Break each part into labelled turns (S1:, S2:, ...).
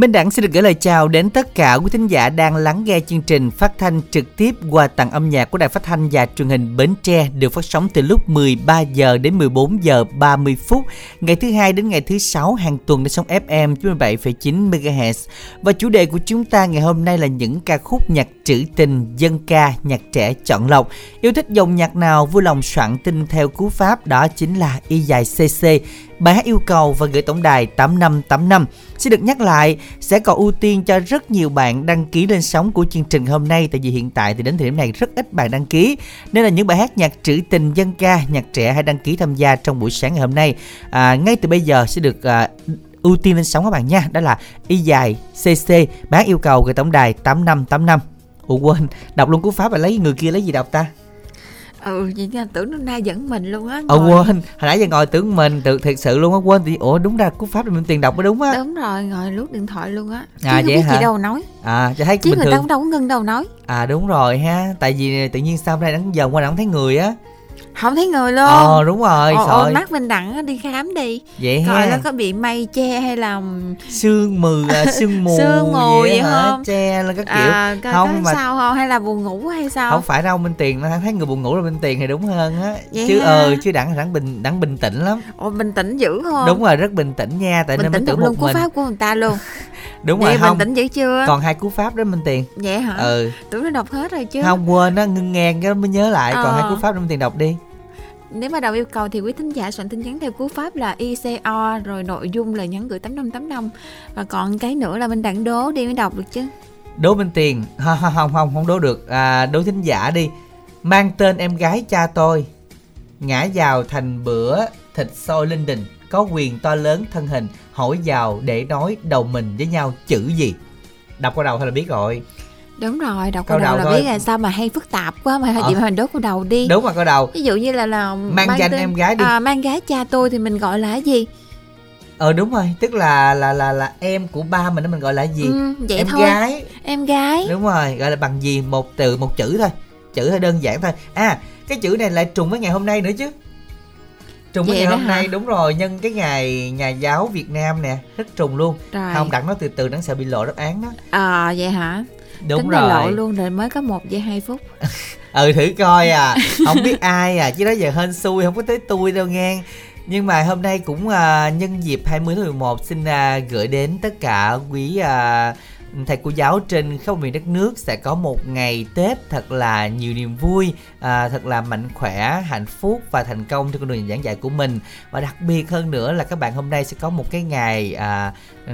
S1: Minh Đẳng xin được gửi lời chào đến tất cả quý thính giả đang lắng nghe chương trình phát thanh trực tiếp qua tặng âm nhạc của Đài Phát thanh và Truyền hình Bến Tre được phát sóng từ lúc 13 giờ đến 14 giờ 30 phút ngày thứ hai đến ngày thứ sáu hàng tuần trên sóng FM 97,9 MHz. Và chủ đề của chúng ta ngày hôm nay là những ca khúc nhạc trữ tình, dân ca, nhạc trẻ chọn lọc. Yêu thích dòng nhạc nào vui lòng soạn tin theo cú pháp đó chính là y dài CC Bài hát yêu cầu và gửi tổng đài 8585. Xin được nhắc lại, sẽ còn ưu tiên cho rất nhiều bạn đăng ký lên sóng của chương trình hôm nay tại vì hiện tại thì đến thời điểm này rất ít bạn đăng ký. Nên là những bài hát nhạc trữ tình dân ca, nhạc trẻ hãy đăng ký tham gia trong buổi sáng ngày hôm nay. À, ngay từ bây giờ sẽ được à, ưu tiên lên sóng các bạn nha. Đó là y dài CC, bán yêu cầu gửi tổng đài 8585. Ủa quên, đọc luôn cú pháp và lấy người kia lấy gì đọc ta?
S2: Ừ vậy nha tưởng nó nay dẫn mình luôn á
S1: ờ quên. Hồi nãy giờ ngồi tưởng mình tự thiệt sự luôn á quên thì ủa đúng ra cú pháp là mình tiền đọc mới đúng á.
S2: Đúng rồi ngồi lướt điện thoại luôn á.
S1: À
S2: chứ
S1: vậy hả?
S2: đâu nói.
S1: À cho thấy
S2: chứ
S1: bình
S2: người
S1: thường.
S2: ta cũng đâu có ngưng đâu nói.
S1: À đúng rồi ha. Tại vì tự nhiên sao hôm nay đang giờ qua đang thấy người á
S2: không thấy người luôn.
S1: Ờ đúng rồi
S2: ồ, mắt mình đặng đi khám đi.
S1: Vậy
S2: coi
S1: ha.
S2: nó có bị mây che hay là
S1: sương mù à, sương mù
S2: sương mù
S1: vậy,
S2: vậy không?
S1: che lên các kiểu.
S2: à, coi
S1: không mà
S2: sao không? Hay là buồn ngủ hay sao?
S1: Không phải đâu minh tiền nó thấy người buồn ngủ là minh tiền thì đúng hơn á. Chứ
S2: ha?
S1: ờ chứ đặng đặng bình đặng bình tĩnh lắm.
S2: Ồ bình tĩnh dữ không?
S1: Đúng rồi rất bình tĩnh nha tại
S2: bình
S1: nên mình tưởng một
S2: cú
S1: mình.
S2: pháp của người ta luôn.
S1: Đúng
S2: Vậy
S1: rồi
S2: bình
S1: không?
S2: tĩnh dữ chưa?
S1: Còn hai cú pháp đó minh tiền.
S2: Vậy hả?
S1: Ừ.
S2: Tưởng nó đọc hết rồi chứ.
S1: Không quên á ngưng ngang cái mới nhớ lại. Còn
S2: Ờ.
S1: hai cú pháp đó minh tiền đọc đi
S2: nếu mà đầu yêu cầu thì quý thính giả soạn tin nhắn theo cú pháp là ICO rồi nội dung là nhắn gửi 8585 và còn cái nữa là mình đặng đố đi mới đọc được chứ.
S1: đố bên tiền. Không không không không đố được. À, đố thính giả đi. Mang tên em gái cha tôi. Ngã vào thành bữa thịt xôi linh đình. Có quyền to lớn thân hình. Hỏi vào để nói đầu mình với nhau chữ gì? Đọc qua đầu thôi là biết rồi.
S2: Đúng rồi, đọc
S1: Câu
S2: câu đầu
S1: đầu
S2: là
S1: thôi.
S2: biết là sao mà hay phức tạp quá mà
S1: Ờ.
S2: chị mình đố câu đầu đi.
S1: đúng mà câu đầu
S2: Ví dụ như là là
S1: Mang danh em gái đi.
S2: À, mang gái cha tôi thì mình gọi là cái gì?
S1: ờ đúng rồi tức là là là là em của ba mình đó mình gọi là gì
S2: Ừ, vậy
S1: em
S2: thôi.
S1: gái
S2: Em gái.
S1: đúng rồi gọi là bằng gì một từ một chữ thôi chữ thôi đơn giản thôi à cái chữ này lại trùng với ngày hôm nay nữa chứ trùng với ngày hôm
S2: hả?
S1: nay đúng rồi nhân cái ngày nhà giáo việt nam nè rất trùng luôn
S2: Rồi.
S1: không đặng nói từ từ đặng sợ bị lộ đáp án đó
S2: À vậy hả?
S1: Đúng
S2: Tính ra lộ
S1: rồi.
S2: luôn rồi mới có 1 giây 2 phút.
S1: ừ thử coi à. Không biết ai à chứ đó giờ hên xui không có tới tôi đâu nghe. Nhưng mà hôm nay cũng à, nhân dịp 20 tháng 11 xin à, gửi đến tất cả quý à, thầy cô giáo trên khắp miền đất nước sẽ có một ngày Tết thật là nhiều niềm vui, à, thật là mạnh khỏe, hạnh phúc và thành công trên con đường giảng dạy của mình. Và đặc biệt hơn nữa là các bạn hôm nay sẽ có một cái ngày à,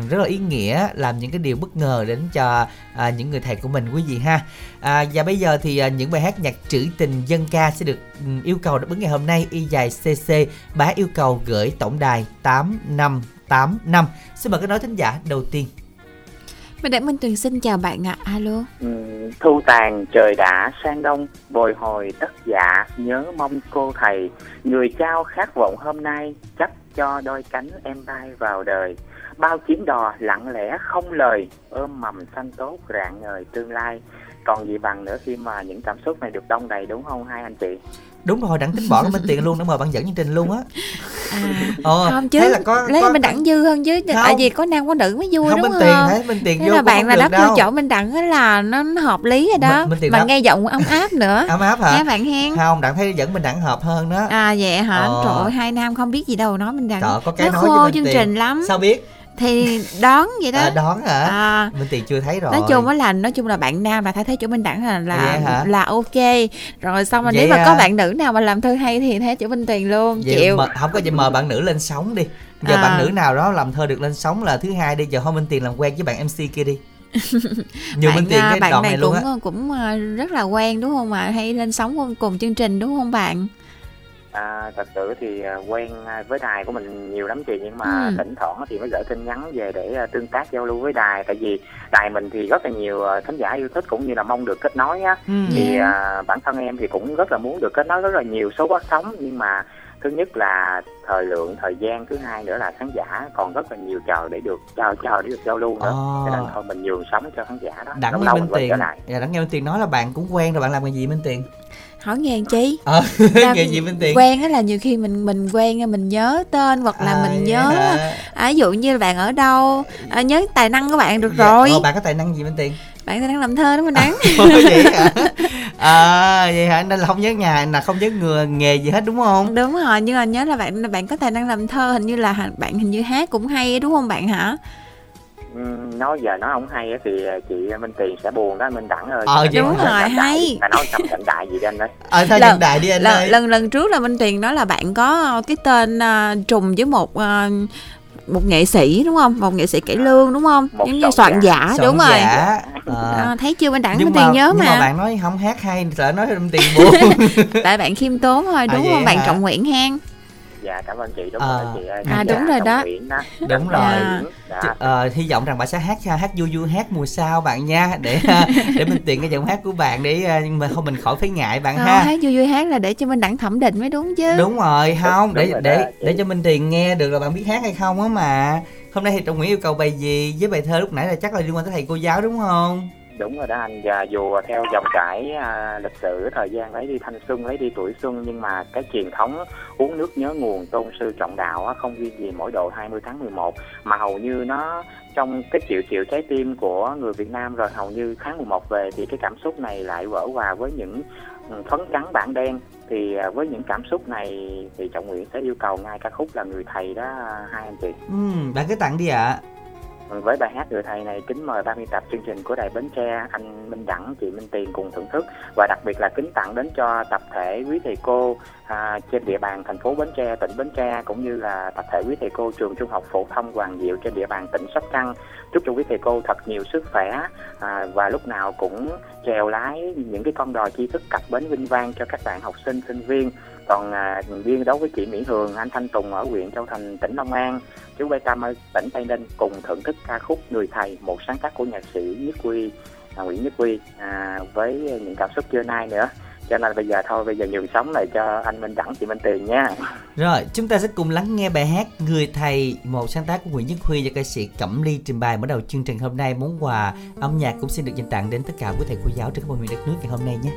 S1: rất là ý nghĩa làm những cái điều bất ngờ đến cho à, những người thầy của mình quý vị ha. À, và bây giờ thì à, những bài hát nhạc trữ tình dân ca sẽ được ừ, yêu cầu đáp ứng ngày hôm nay y dài CC bá yêu cầu gửi tổng đài 8585. Xin mời các nói thính giả đầu tiên.
S2: Mình đại Minh Tuyền xin chào bạn ạ. Alo.
S3: Ừ, thu tàn trời đã sang đông bồi hồi tất dạ nhớ mong cô thầy người trao khát vọng hôm nay chấp cho đôi cánh em bay vào đời bao chuyến đò lặng lẽ không lời ôm mầm xanh tốt rạng ngời tương lai còn gì bằng nữa khi mà những cảm xúc này được đông đầy đúng không hai anh chị
S1: Đúng rồi, đặng tính bỏ cái Minh Tiền luôn để mời bạn dẫn chương trình luôn á.
S2: À,
S1: Ờ,
S2: không chứ
S1: thế là có
S2: lấy
S1: có,
S2: mình đặng dư hơn chứ tại
S1: Không.
S2: vì có nam có nữ mới vui
S1: không
S2: đúng
S1: Minh
S2: không
S1: Tiền thấy Minh Tiền
S2: thế
S1: vô
S2: là bạn là vô
S1: đâu.
S2: chỗ mình đặng á là nó, nó hợp lý rồi đó
S1: Minh- Minh Tiền
S2: mà
S1: đáp.
S2: nghe giọng ấm áp nữa
S1: Ấm áp hả?
S2: nghe bạn hen
S1: Không, đặng thấy dẫn mình đặng hợp hơn đó.
S2: à vậy hả
S1: Ờ.
S2: trời ơi, hai nam không biết gì đâu nói mình đặng
S1: Trời, có cái
S2: nó
S1: nói
S2: khô
S1: Minh
S2: chương trình lắm
S1: Sao biết?
S2: Thì đón vậy đó
S1: À, đón hả?
S2: à,
S1: Minh Tiền chưa thấy rồi.
S2: nói chung á là nói chung là bạn nam là thấy thấy chỗ minh đẳng là là
S1: hả?
S2: là ok rồi xong rồi
S1: Vậy
S2: nếu mà
S1: à?
S2: có bạn nữ nào mà làm thơ hay thì thấy chỗ minh tiền luôn
S1: Vậy
S2: chịu
S1: mời- không có gì mời bạn nữ lên sóng đi. Giờ
S2: À.
S1: bạn nữ nào đó làm thơ được lên sóng là thứ hai đi, giờ thôi Minh Tiền làm quen với bạn MC kia đi. Nhiều
S2: bạn,
S1: Minh Tiền
S2: à,
S1: cái
S2: bạn
S1: đoạn
S2: này
S1: này luôn
S2: cũng
S1: á.
S2: cũng à, rất là quen đúng không ạ hay lên sóng cùng chương trình đúng không bạn
S3: À, thật sự thì à, quen với đài của mình nhiều lắm chị nhưng mà
S2: Ừ.
S3: thỉnh thoảng thì mới gửi tin nhắn về để à, tương tác giao lưu với đài tại vì đài mình thì rất là nhiều à, khán giả yêu thích cũng như là mong được kết nối á
S1: Ừ.
S3: thì
S2: Yeah.
S3: à, bản thân em thì cũng rất là muốn được kết nối rất là nhiều số phát sóng nhưng mà thứ nhất là thời lượng thời gian thứ hai nữa là khán giả còn rất là nhiều chờ để được chờ chờ để được giao lưu nữa
S1: Ồ.
S3: cho nên thôi mình nhường sống cho khán giả đó
S1: đặng
S3: lâu
S1: nghe
S3: lâu
S1: minh tiền dạ đặng nghe minh tiền nói là bạn cũng quen rồi bạn làm cái gì minh tiền
S2: hỏi nghe làm chi?
S1: Ờ nghề gì minh tiền
S2: quen á là nhiều khi mình mình quen mình nhớ tên hoặc là
S1: À,
S2: mình nhớ
S1: hả?
S2: à, ví dụ như là bạn ở đâu à, nhớ tài năng của bạn được
S1: Dạ,
S2: rồi.
S1: ờ, bạn có tài năng gì minh tiền
S2: bạn tài năng làm thơ đó mình đáng
S1: Ủa, vậy hả? À vậy hả? Nên là không nhớ nhà là không nhớ người nghề gì hết đúng không?
S2: Đúng rồi nhưng mà nhớ là bạn bạn có tài năng làm thơ hình như là bạn hình như hát cũng hay đúng không bạn hả
S3: nói giờ nói không hay á thì chị Minh Tiền sẽ buồn đó Minh Đẳng ơi.
S1: Ờ,
S2: Đúng rồi, hay.
S3: ta nói trong trận đại gì đó anh ơi.
S1: Ờ thôi
S2: Lần-
S1: đại đi anh
S2: lần,
S1: ơi?
S2: lần lần trước là Minh Tiền nói là bạn có cái tên à, trùng với một à, một nghệ sĩ đúng không? Một nghệ sĩ cải lương đúng không?
S3: Một
S2: giống như
S3: soạn
S2: soạn
S3: giả.
S2: giả
S1: Soạn
S2: đúng rồi.
S1: giả. Ờ.
S2: à, thấy chưa bên đẳng? Minh
S1: mà,
S2: Tiền nhớ
S1: nhưng
S2: mà,
S1: mà. bạn nói không hát hay sợ nói minh tiền buồn.
S2: Tại bạn khiêm tốn thôi đúng
S1: vậy
S2: không bạn
S1: hả?
S2: trọng nguyện hang
S3: dạ cảm ơn chị. Đúng
S1: Ờ.
S3: rồi chị ơi.
S2: À,
S3: Khán
S2: đúng rồi đó.
S3: Nguyễn đó.
S1: Đúng
S3: Trọng
S1: rồi. Chứ,
S3: dạ.
S1: ờ, hy vọng rằng bà sẽ hát hát vui vui hát mùa sau bạn nha để để mình tiện cái giọng hát của bạn để ờ, nhưng mà không mình khỏi phải ngại bạn
S2: không
S1: ha.
S2: hát vui vui hát là để cho Minh đẳng thẩm định mới đúng chứ.
S1: Đúng rồi không để
S3: đúng rồi
S1: để
S3: đó,
S1: để cho minh tiền nghe được là bạn biết hát hay không á mà. Hôm nay thì trọng nguyễn yêu cầu bài gì với bài thơ lúc nãy là chắc là liên quan tới thầy cô giáo đúng không
S3: đúng rồi đó anh. Và dù theo dòng chảy à, lịch sử thời gian lấy đi thanh xuân lấy đi tuổi xuân nhưng mà cái truyền thống uống nước nhớ nguồn tôn sư trọng đạo á, không riêng gì mỗi độ 20 tháng 11 mà hầu như nó trong cái triệu triệu trái tim của người Việt Nam rồi hầu như tháng 11 về thì cái cảm xúc này lại vỡ hòa với những ừ, phấn trắng bản đen. Thì à, với những cảm xúc này thì trọng nguyện sẽ yêu cầu ngay ca khúc là người thầy đó à, hai anh chị.
S1: Ừ, bạn cứ tặng đi ạ.
S3: Vâng, với bài hát người thầy này kính mời ban biên tập chương trình của đài Bến Tre anh Minh Đẳng chị Minh Tiền cùng thưởng thức. Và đặc biệt là kính tặng đến cho tập thể quý thầy cô à, trên địa bàn thành phố Bến Tre tỉnh Bến Tre cũng như là tập thể quý thầy cô trường trung học phổ thông Hoàng Diệu trên địa bàn tỉnh Sóc Trăng. Chúc cho quý thầy cô thật nhiều sức khỏe à, và lúc nào cũng chèo lái những cái con đò tri thức cập bến vinh vang cho các bạn học sinh sinh viên còn à, riêng đối với chị Mỹ Hường anh Thanh Tùng ở huyện Châu Thành tỉnh Long An chú Bé Tâm ở tỉnh Tây Ninh cùng thưởng thức ca khúc Người Thầy, một sáng tác của nhạc sĩ Nhất Quy, à, Nguyễn Nhất Quy à, với những cảm xúc trưa nay nữa. Cho nên bây giờ thôi, bây giờ nhường sống lại cho anh Minh Đẳng, chị Minh Tiền nha.
S1: rồi chúng ta sẽ cùng lắng nghe bài hát người thầy một sáng tác của nguyễn nhất huy do ca sĩ cẩm ly trình bày mở đầu chương trình hôm nay món quà âm nhạc cũng xin được dành tặng đến tất cả quý thầy cô giáo trên khắp mọi miền đất nước ngày hôm nay nhé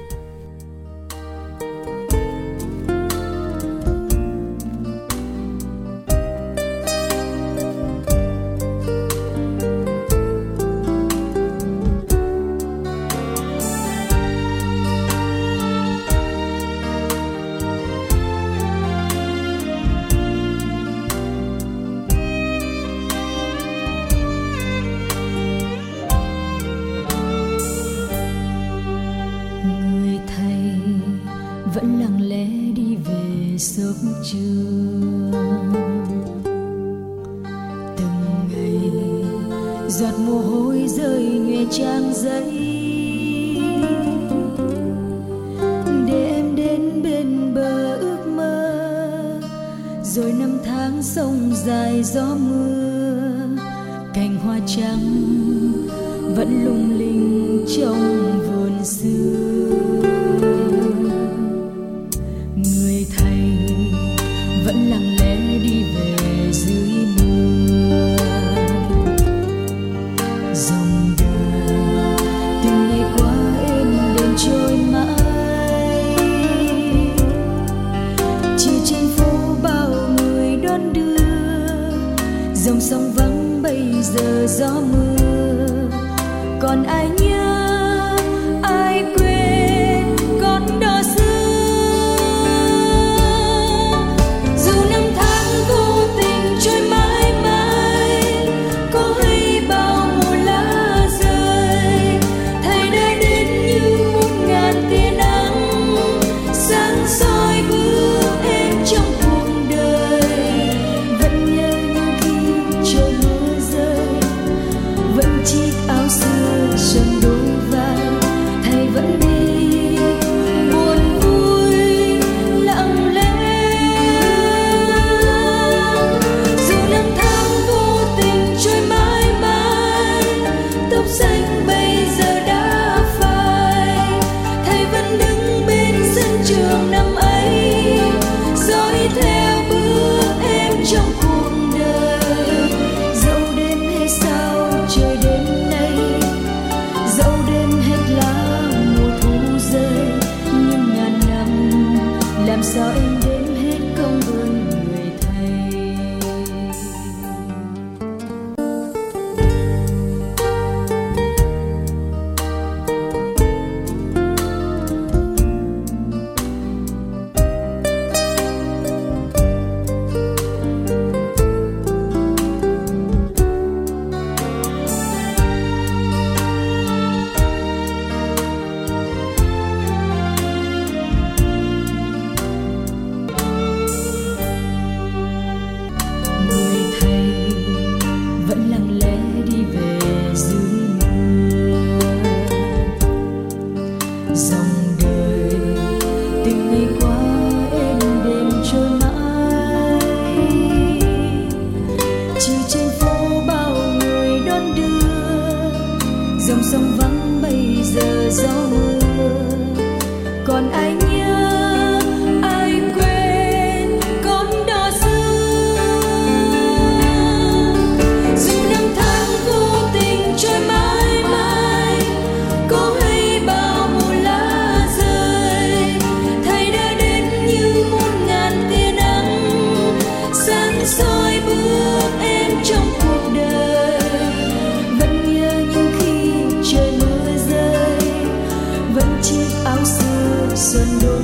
S4: xưa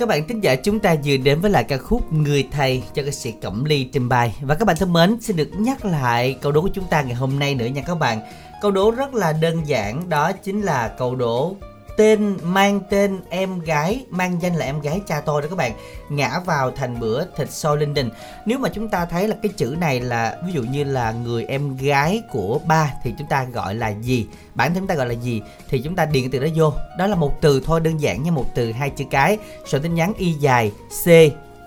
S1: các bạn thính giả, chúng ta vừa đến với lại ca khúc Người Thầy cho ca sĩ Cẩm Ly trình bày. Và các bạn thân mến, xin được nhắc lại câu đố của chúng ta ngày hôm nay nữa nha các bạn. Câu đố rất là đơn giản, đó chính là câu đố tên mang tên em gái mang danh là em gái cha tôi đó các bạn ngã vào thành bữa thịt sôi linh đình. Nếu mà chúng ta thấy là cái chữ này là ví dụ như là người em gái của ba thì chúng ta gọi là gì? Bản thân chúng ta gọi là gì? Thì chúng ta điền cái từ đó vô. Đó là một từ thôi đơn giản như một từ hai chữ cái. Số tin nhắn y dài c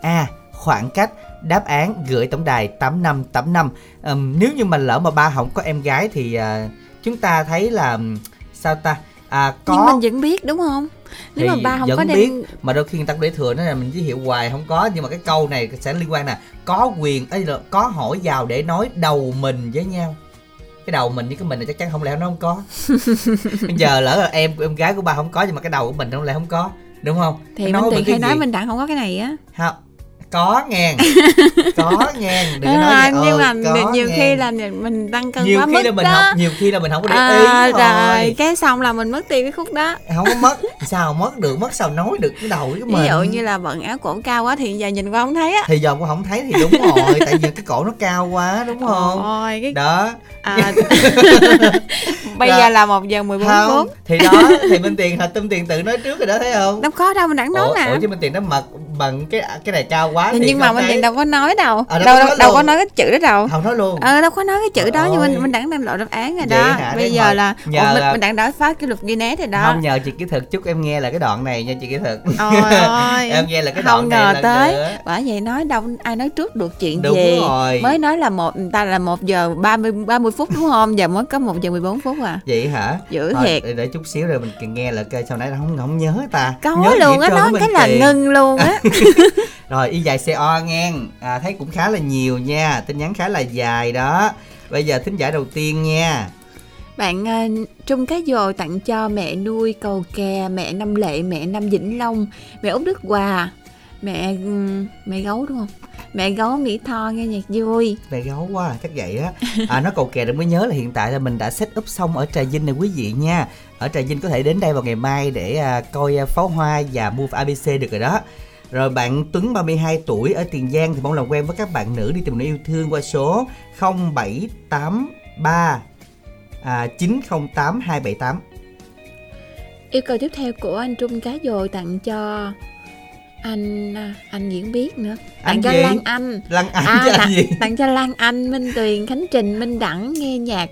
S1: a khoảng cách đáp án gửi tổng đài 8585 um, nếu như mà lỡ mà ba không có em gái thì uh, chúng ta thấy là sao ta? À, có.
S2: Nhưng mình vẫn biết đúng không? Nếu mà
S1: thì
S2: ba không
S1: vẫn
S2: có
S1: biết
S2: đem
S1: mà đôi khi người ta cũng để thừa nó là mình giới thiệu hoài không có. Nhưng mà cái câu này sẽ liên quan nè. Có quyền ấy là có hỏi vào để nói đầu mình với nhau. Cái đầu mình với cái mình là chắc chắn không lẽ nó không có. Bây giờ lỡ là em em gái của ba không có nhưng mà cái đầu của mình không lẽ không có đúng không?
S2: Thì
S1: Nói
S2: minh
S1: về
S2: tiền
S1: cái
S2: hay nói
S1: gì?
S2: minh đặng không có cái này á.
S1: Không có ngàn có ngàn đừng
S2: à,
S1: nói vậy,
S2: nhưng mà
S1: có
S2: nhiều
S1: ngàn.
S2: khi là mình tăng cân
S1: nhiều
S2: quá
S1: khi
S2: mức
S1: là mình
S2: đó.
S1: không nhiều khi là mình không có để
S2: à,
S1: ý thôi
S2: rồi. cái xong là mình mất tiền cái khúc đó.
S1: Không có mất sao mất được mất sao nói được cái đầu cái mình?
S2: ví dụ như là bận áo cổ cao quá thì giờ nhìn qua không thấy á.
S1: Thì giờ cũng không thấy thì đúng rồi tại vì cái cổ nó cao quá đúng không?
S2: Ôi, cái
S1: đó.
S2: À, bây
S1: Rồi.
S2: giờ là một giờ 14
S1: không
S2: phút.
S1: thì đó thì minh tiền thật tâm tiền tự nói trước rồi đó thấy không?
S2: Đâu có đâu mình đặng nói nè
S1: ủa chứ minh tiền nó mật bằng cái cái này cao quá
S2: Thì
S1: thì
S2: nhưng mà
S1: không
S2: mình
S1: thấy.
S2: đâu có nói đâu
S1: À, đâu
S2: đâu
S1: có
S2: đâu,
S1: nói
S2: đâu
S1: luôn.
S2: có nói cái chữ đó đâu
S1: không nói luôn
S2: ờ đâu có nói cái chữ đó nhưng
S1: Ôi.
S2: mình mình đặng đang lộ đáp án rồi
S1: Vậy
S2: đó
S1: hả?
S2: bây
S1: Để
S2: giờ là
S1: nhờ
S2: Ủa, mình,
S1: là-
S2: mình đặng đã phá cái luật Guinness rồi đó
S1: không nhờ chị kỹ thuật chúc em nghe là cái đoạn này nha chị kỹ thuật
S2: Ôi
S1: em nghe là cái
S2: không
S1: đoạn này
S2: ngờ
S1: là
S2: tới
S1: nữa.
S2: bởi vậy nói đâu ai nói trước được chuyện
S1: Đúng
S2: gì
S1: rồi.
S2: mới nói là một người ta là một giờ 30 30 phút đúng không giờ mới có một giờ 14 phút à
S1: vậy hả
S2: Dữ
S1: Thôi,
S2: thiệt.
S1: để, để chút xíu rồi mình nghe là sau nãy không không nhớ ta
S2: có
S1: nhớ
S2: luôn á nói cái là ngưng luôn á
S1: Rồi y dài CO ngang. À, Thấy cũng khá là nhiều nha. Tin nhắn khá là dài đó. Bây giờ thính giả đầu tiên nha.
S2: Bạn uh, Trung Cá Dồ tặng cho mẹ nuôi cầu kè mẹ Năm Lệ mẹ Năm Vĩnh Long mẹ Út Đức Hòa mẹ mẹ gấu đúng không? Mẹ gấu Mỹ Tho nghe nhạc vui.
S1: Này gấu quá à, chắc vậy á. À, Nó cầu kè được mới nhớ là hiện tại là mình đã set up xong ở Trà Vinh này quý vị nha. Ở Trà Vinh có thể đến đây vào ngày mai để à, coi à, pháo hoa và mua ABC được rồi đó rồi bạn Tuấn 32 tuổi ở Tiền Giang thì mong làm quen với các bạn nữ. Đi tìm người yêu thương qua số 0783 à, 908 278
S2: yêu cầu tiếp theo của anh Trung Cá Dồ tặng cho anh à, anh diễn biết nữa.
S1: Anh
S2: tặng cho
S1: gì?
S2: Lan Anh.
S1: Lăng Anh
S2: à,
S1: chứ anh
S2: tặng,
S1: gì?
S2: tặng cho Lan Anh Minh Tuyền Khánh Trình Minh Đẳng nghe nhạc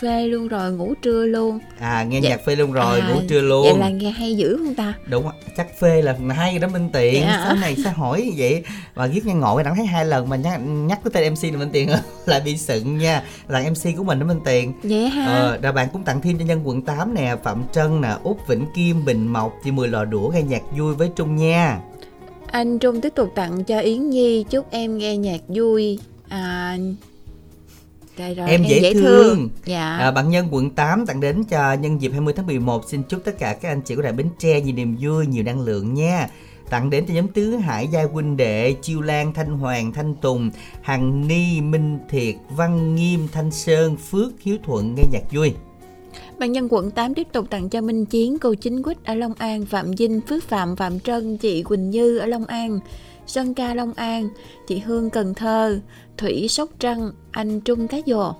S2: phê luôn rồi ngủ trưa luôn.
S1: À nghe
S2: Dạ.
S1: nhạc phê luôn rồi
S2: À,
S1: ngủ trưa luôn.
S2: vậy là nghe hay dữ không ta?
S1: Đúng chắc phê là hay đó Minh Tiền
S2: Dạ.
S1: sau này sao hỏi vậy? Và viết nghe ngộ đã thấy hai lần mà nhắc, nhắc tới tên MC là Minh Tiền lại bị sựng nha. Là MC của mình đó Minh Tiền
S2: vậy ha
S1: Ờ, rồi bạn cũng tặng thêm cho nhân quận 8 nè Phạm Trân nè Út Vĩnh Kim Bình Mộc Chị Mười lò đũa nghe nhạc vui với Trung nha.
S2: Anh trung tiếp tục tặng cho yến nhi chúc em nghe nhạc vui. À Rồi,
S1: Em dễ thương.
S2: Dạ.
S1: à, bạn nhân quận 8 tặng đến cho nhân dịp 20 tháng 11 xin chúc tất cả các anh chị của Đài Bến Tre nhiều niềm vui nhiều năng lượng nha tặng đến cho nhóm Tứ Hải Gia huynh đệ Chiêu Lan Thanh Hoàng Thanh Tùng Hằng Ni Minh Thiệt Văn Nghiêm Thanh Sơn Phước Hiếu Thuận nghe nhạc vui
S2: Ban nhân quận 8 tiếp tục tặng cho Minh Chiến, cô Chính Quýt ở Long An, Phạm Vinh, Phước Phạm, Phạm Trân, chị Quỳnh Như ở Long An, Sơn Ca Long An, chị Hương Cần Thơ, Thủy Sóc Trăng, anh Trung Cá Dồ.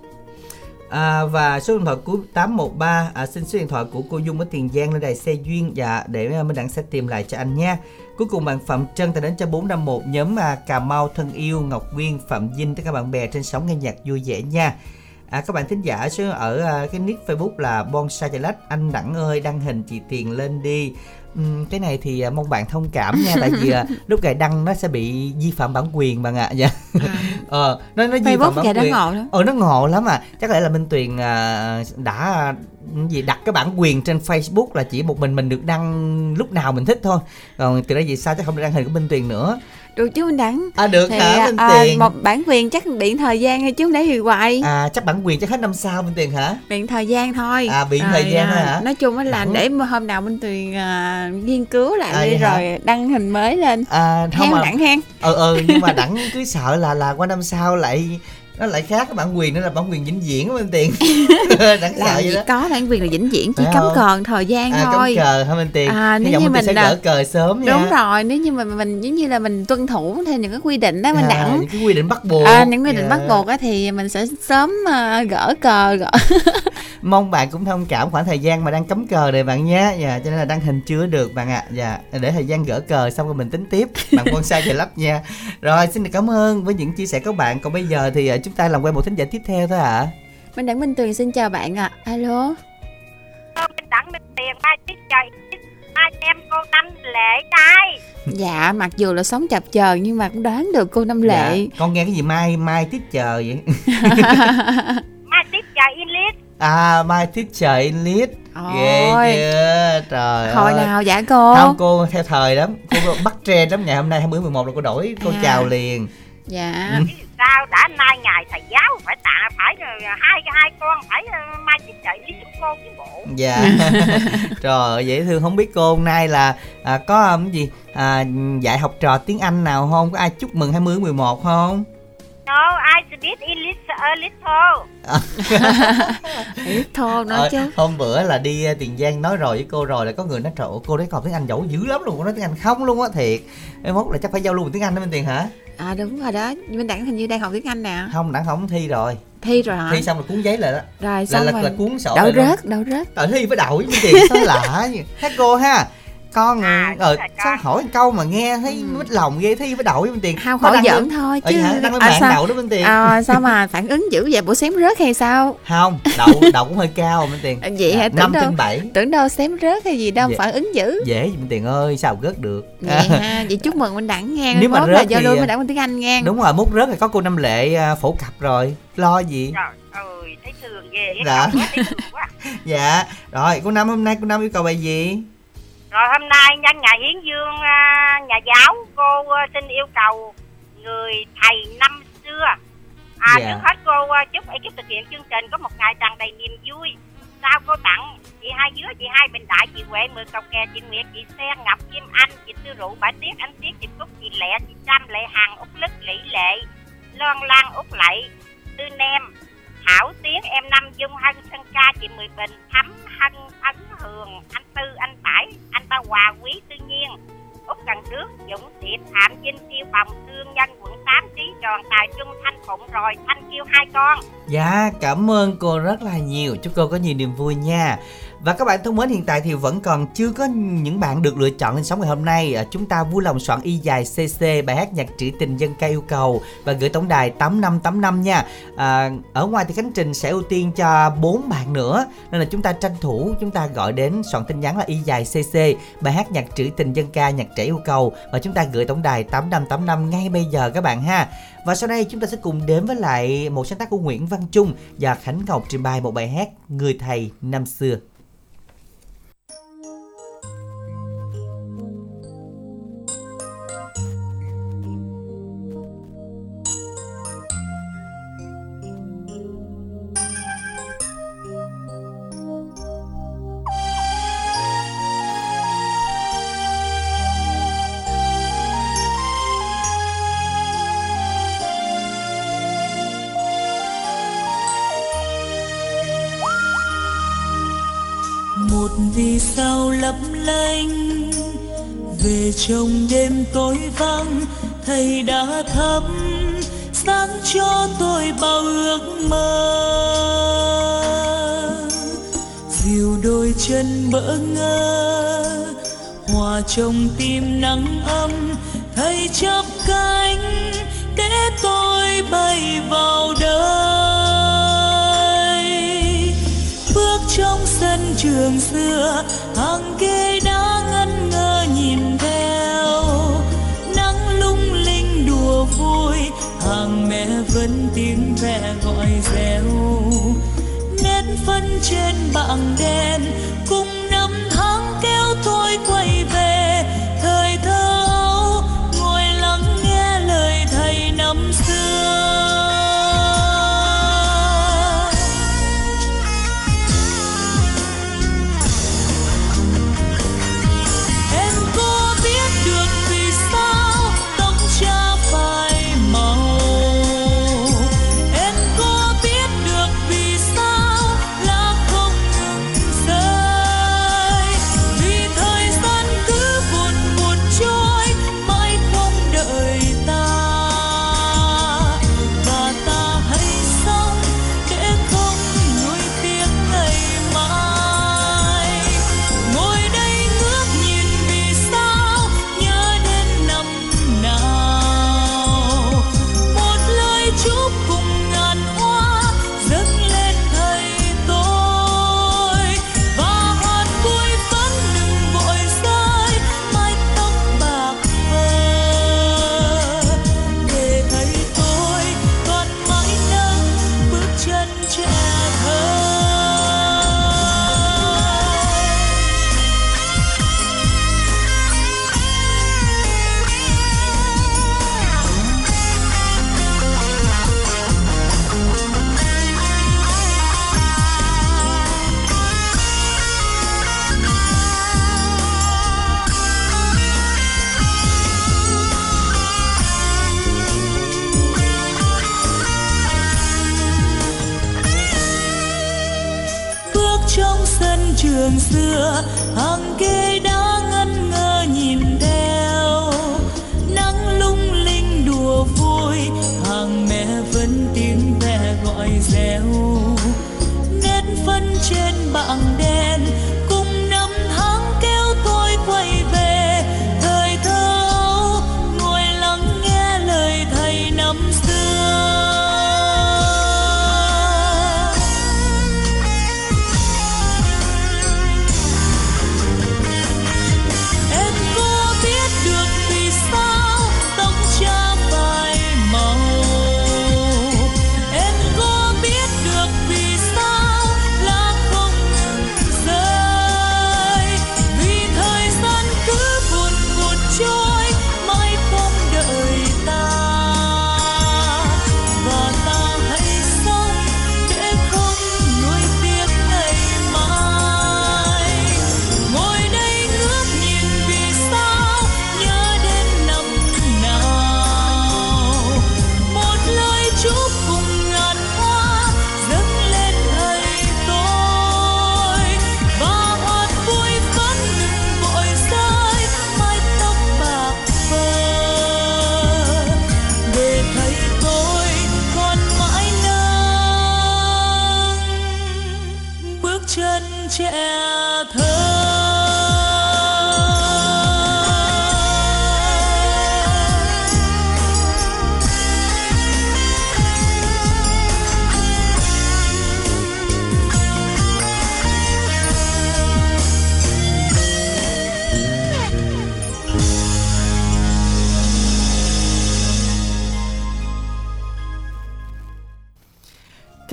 S1: À, và số điện thoại của 813 à, xin số điện thoại của cô Dung ở Tiền Giang lên đài xe duyên dạ để à, Minh Đẳng sẽ tìm lại cho anh nha. Cuối cùng bạn Phạm Trân tại đến cho 451 nhóm à, Cà Mau thân yêu Ngọc Nguyên Phạm Vinh tất cả bạn bè trên sóng nghe nhạc vui vẻ nha. À, các bạn thính giả số ở à, cái nick Facebook là Bonsai Lách anh Đẳng ơi đăng hình chị Tiền lên đi. Ừm, cái này thì à, mong bạn thông cảm nha tại vì à, lúc gài đăng nó sẽ bị vi phạm bản quyền bạn ạ. Dạ. ờ nó nó vi phạm bản quyền.
S2: ngộ.
S1: Ờ nó ngộ lắm à Chắc lẽ là Minh Tuyền à, đã gì đặt cái bản quyền trên Facebook là chỉ một mình mình được đăng lúc nào mình thích thôi Còn từ đó về sau chắc không được đăng hình của Minh Tuyền nữa
S2: Được chứ Minh Đẳng.
S1: À được
S2: Thì
S1: hả Minh
S2: à,
S1: Tuyền
S2: một bản quyền chắc điện thời gian hay chứ không để thì hoài.
S1: À chắc bản quyền chắc hết năm sau Minh Tuyền hả
S2: Biện thời gian thôi.
S1: À, biện thời gian thôi hả?
S2: Nói chung á là để hôm nào Minh Tuyền à, nghiên cứu lại
S1: À,
S2: đi
S1: vậy hả?
S2: rồi đăng hình mới lên.
S1: À không
S2: Heo
S1: mà
S2: đẳng hen.
S1: Ờ ờ nhưng mà đẳng cứ sợ là là qua năm sau lại nó lại khác cái bản quyền nữa là bản quyền vĩnh viễn á Minh Tuyền Đẳng sợ vậy
S2: gì
S1: đó.
S2: có bản quyền là vĩnh viễn chỉ cấm còn thời gian
S1: À
S2: thôi.
S1: cờ hả Minh Tuyền
S2: À, nếu như mình
S1: sẽ gỡ cờ sớm nha.
S2: Đúng rồi, nếu như mà mình giống như là mình tuân thủ theo những cái quy định đó mình
S1: à,
S2: đẳng
S1: những cái quy định bắt buộc.
S2: À, những quy định
S1: Dạ.
S2: bắt buộc á thì mình sẽ sớm à, gỡ cờ gỡ
S1: mong bạn cũng thông cảm khoảng thời gian mà đang cấm cờ này bạn nhé. Dạ cho nên là đăng hình chưa được bạn ạ. Dạ để thời gian gỡ cờ xong rồi mình tính tiếp. Bạn quan sai trời lắp nha. Rồi xin được cảm ơn với những chia sẻ của bạn. Còn bây giờ thì à, chúng ta làm quen một thính giả tiếp theo thôi ạ.
S2: Minh Đẳng Minh Tuyền xin chào bạn ạ. Alo.
S5: Mình đặng mình tiền ba chiếc trời? Hai em cô năm lệ đây?
S2: Dạ mặc dù là sống chập chờ nhưng mà cũng đoán được cô Năm Lệ.
S1: Dạ. con nghe cái gì mai mai tiếp chờ vậy?
S5: Mai tiếp trời English
S1: à mai tiếp chờ english ghê chưa trời
S2: Hồi
S1: ơi.
S2: nào dạ cô?
S1: Không cô theo thời lắm. Cô bắt trend lắm. Ngày hôm nay 20 11 là cô đổi cô
S2: À.
S1: chào liền.
S2: Dạ.
S1: Ừ.
S5: Sao? Đã nay ngày thầy giáo phải tạ phải ờ, hai hai con phải ờ, mai tiếp trời English của cô chứ bộ.
S1: Dạ. Trời ơi, dễ thương. Không biết cô hôm nay là à, có um, cái gì à, dạy học trò tiếng anh nào không? Có ai chúc mừng 20 11 không
S5: no I speak English a little
S2: thô nói
S1: Ờ,
S2: chứ.
S1: hôm bữa là đi uh, tiền giang nói rồi với cô rồi là có người nói trời ơi, cô đấy học tiếng anh giỏi dữ lắm luôn cô nói tiếng anh không luôn á thiệt. Em mốt là chắc phải giao lưu bằng tiếng anh đó bên tiền hả?
S2: À đúng rồi đó. Minh Đẳng hình như đang học tiếng Anh nè.
S1: Không đã không thi rồi.
S2: Thi rồi hả?
S1: Thi xong là cuốn giấy lại đó.
S2: Rồi
S1: là
S2: xong
S1: là,
S2: rồi.
S1: là cuốn sổ
S2: Đậu rớt đậu rớt.
S1: Ờ thi với đậu với bên tiền sao lạ vậy hát cô ha con
S5: À,
S1: ờ
S5: đúng rồi
S1: sao hỏi một câu mà nghe thấy
S2: Ừ.
S1: mít lòng ghê thi với đậu với bên tiền.
S2: Khổ
S1: đăng
S2: giỡn
S1: lên-
S2: thôi
S1: Ờ
S2: chứ
S1: hả? đăng lên
S2: à,
S1: mạng
S2: sao,
S1: đậu đó bên tiền.
S2: à, sao mà phản ứng dữ vậy? Bộ xém rớt hay sao?
S1: Không đậu đậu cũng hơi cao bên tiền.
S2: À, vậy hả? Tưởng
S1: năm
S2: đâu-
S1: bảy.
S2: tưởng đâu xém rớt hay gì đâu
S1: Dạ.
S2: phản ứng dữ.
S1: Dễ gì bên tiền ơi sao gớt được?
S2: Vậy ha vậy chúc mừng minh đẳng nghe
S1: Nếu mà
S2: Mốt là
S1: rớt
S2: giao
S1: thì-
S2: lưu minh đẳng tiếng anh nghe
S1: đúng rồi mút rớt thì có cô năm lệ à, phổ cập rồi. Lo gì?
S5: Trời ơi thấy thương ghê.
S1: Dạ. dạ. Rồi cô năm hôm nay cô năm yêu cầu bài gì
S5: rồi hôm nay nhân ngày hiến dương à, nhà giáo cô à, xin yêu cầu người thầy năm xưa à
S1: Dạ.
S5: trước hết cô à, chúc ekip thực hiện chương trình có một ngày tràn đầy niềm vui sao cô tặng chị hai dứa chị hai bình đại chị huệ mười cầu kè chị nguyệt chị sen ngọc kim anh chị tư rượu bả tiết anh tiết chị cúc chị lẹ chị trâm lệ hằng út lức lĩ lệ loan lan út lạy tư nem thảo tiến em năm dung hân sân ca chị mười bình thắm hân ấn hường anh tư anh Hải, anh ta hòa quý tự nhiên út cần trước dũng tiệp phạm vinh tiêu bồng thương nhân quận 8 trí tròn tài trung thanh phụng rồi thanh Kiêu hai con
S1: Dạ, cảm ơn cô rất là nhiều. Chúc cô có nhiều niềm vui nha. Và các bạn thân mến hiện tại thì vẫn còn chưa có những bạn được lựa chọn lên sóng ngày hôm nay. À, chúng ta vui lòng soạn y dài CC bài hát nhạc trữ tình dân ca yêu cầu và gửi tổng đài 8585 nha. À, ở ngoài thì Khánh Trình sẽ ưu tiên cho bốn bạn nữa nên là chúng ta tranh thủ chúng ta gọi đến soạn tin nhắn là y dài CC bài hát nhạc trữ tình dân ca nhạc trẻ yêu cầu và chúng ta gửi tổng đài 8585 ngay bây giờ các bạn ha. Và sau đây chúng ta sẽ cùng đến với lại một sáng tác của Nguyễn Văn Trung và Khánh Ngọc trình bày một bài hát Người thầy năm xưa.
S6: Trong đêm tối vắng, thầy đã thắp sáng cho tôi bao ước mơ. Dìu đôi chân bỡ ngơ hòa trong tim nắng ấm, thầy chắp cánh để tôi bay vào đời. Bước trong sân trường xưa, hàng cây trên bảng đen.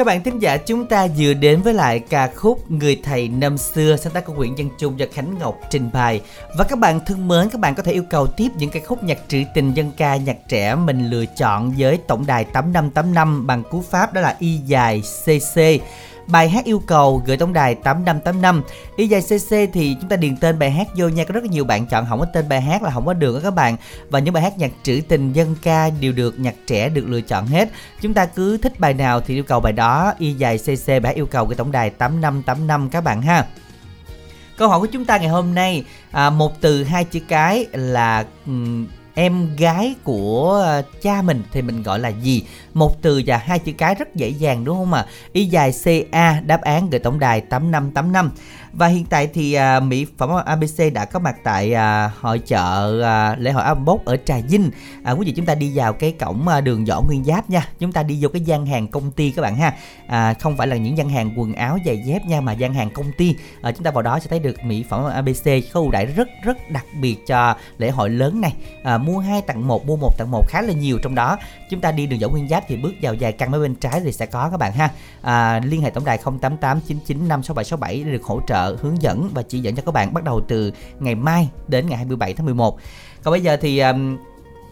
S1: Các bạn thính giả, chúng ta vừa đến với lại ca khúc Người thầy năm xưa, sáng tác của Nguyễn Văn Trung do Khánh Ngọc trình bày. Và các bạn thân mến, các bạn có thể yêu cầu tiếp những cái khúc nhạc trữ tình dân ca nhạc trẻ mình lựa chọn với tổng đài 8585 bằng cú pháp đó là y dài cc Bài hát yêu cầu gửi tổng đài 8585 Y dài CC thì chúng ta điền tên bài hát vô nha Có rất là nhiều bạn chọn không có tên bài hát là không có được đó các bạn. Và những bài hát nhạc trữ tình dân ca đều được nhạc trẻ được lựa chọn hết. Chúng ta cứ thích bài nào thì yêu cầu bài đó. Y dài CC bài hát yêu cầu gửi tổng đài 8585 các bạn ha. Câu hỏi của chúng ta ngày hôm nay à, một từ hai chữ cái là um, em gái của ờ, cha mình thì mình gọi là gì? Một từ và hai chữ cái rất dễ dàng, đúng không ạ? Y dài ca đáp án gửi tổng đài 8585 và hiện tại thì à, mỹ phẩm abc đã có mặt tại à, hội chợ à, lễ hội áo bốc ở trà vinh. À, quý vị chúng ta đi vào cái cổng à, đường võ nguyên giáp nha. Chúng ta đi vô cái gian hàng công ty các bạn ha. À, không phải là những gian hàng quần áo giày dép nha mà gian hàng công ty. À, chúng ta vào đó sẽ thấy được mỹ phẩm abc có ưu đãi rất rất đặc biệt cho lễ hội lớn này. À, mua hai tặng một mua một tặng một khá là nhiều trong đó. Chúng ta đi đường võ nguyên giáp thì bước vào dài căn ở bên trái thì sẽ có các bạn ha. À, liên hệ tổng đài 0889956767 để được hỗ trợ hướng dẫn và chỉ dẫn cho các bạn bắt đầu từ ngày mai đến ngày 27 tháng 11 còn bây giờ thì um,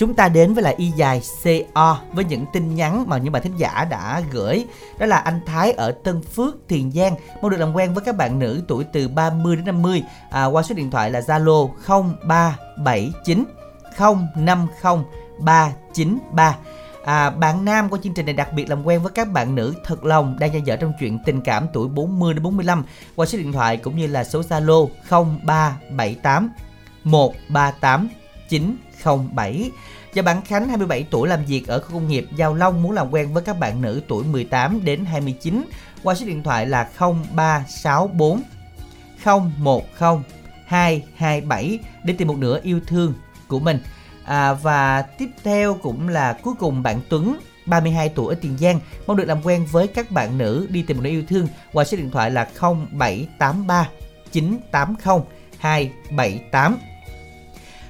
S1: chúng ta đến với lại y dài CO với những tin nhắn mà những bạn thính giả đã gửi. Đó là anh Thái ở Tân Phước Tiền Giang. Mong được làm quen với các bạn nữ tuổi từ 30 đến 50 à, qua số điện thoại là Zalo 0379 050 393 À, bạn nam của chương trình này đặc biệt làm quen với các bạn nữ thật lòng đang dang dở trong chuyện tình cảm tuổi 40 đến 45 qua số điện thoại cũng như là số Zalo 0378 138 907. Và bạn Khánh 27 tuổi làm việc ở khu công nghiệp Giao Long muốn làm quen với các bạn nữ tuổi 18 đến 29 qua số điện thoại là 0364 010 227 để tìm một nửa yêu thương của mình. À, và tiếp theo cũng là cuối cùng bạn Tuấn 32 tuổi ở Tiền Giang mong được làm quen với các bạn nữ đi tìm một nửa yêu thương qua số điện thoại là 0783 980 278.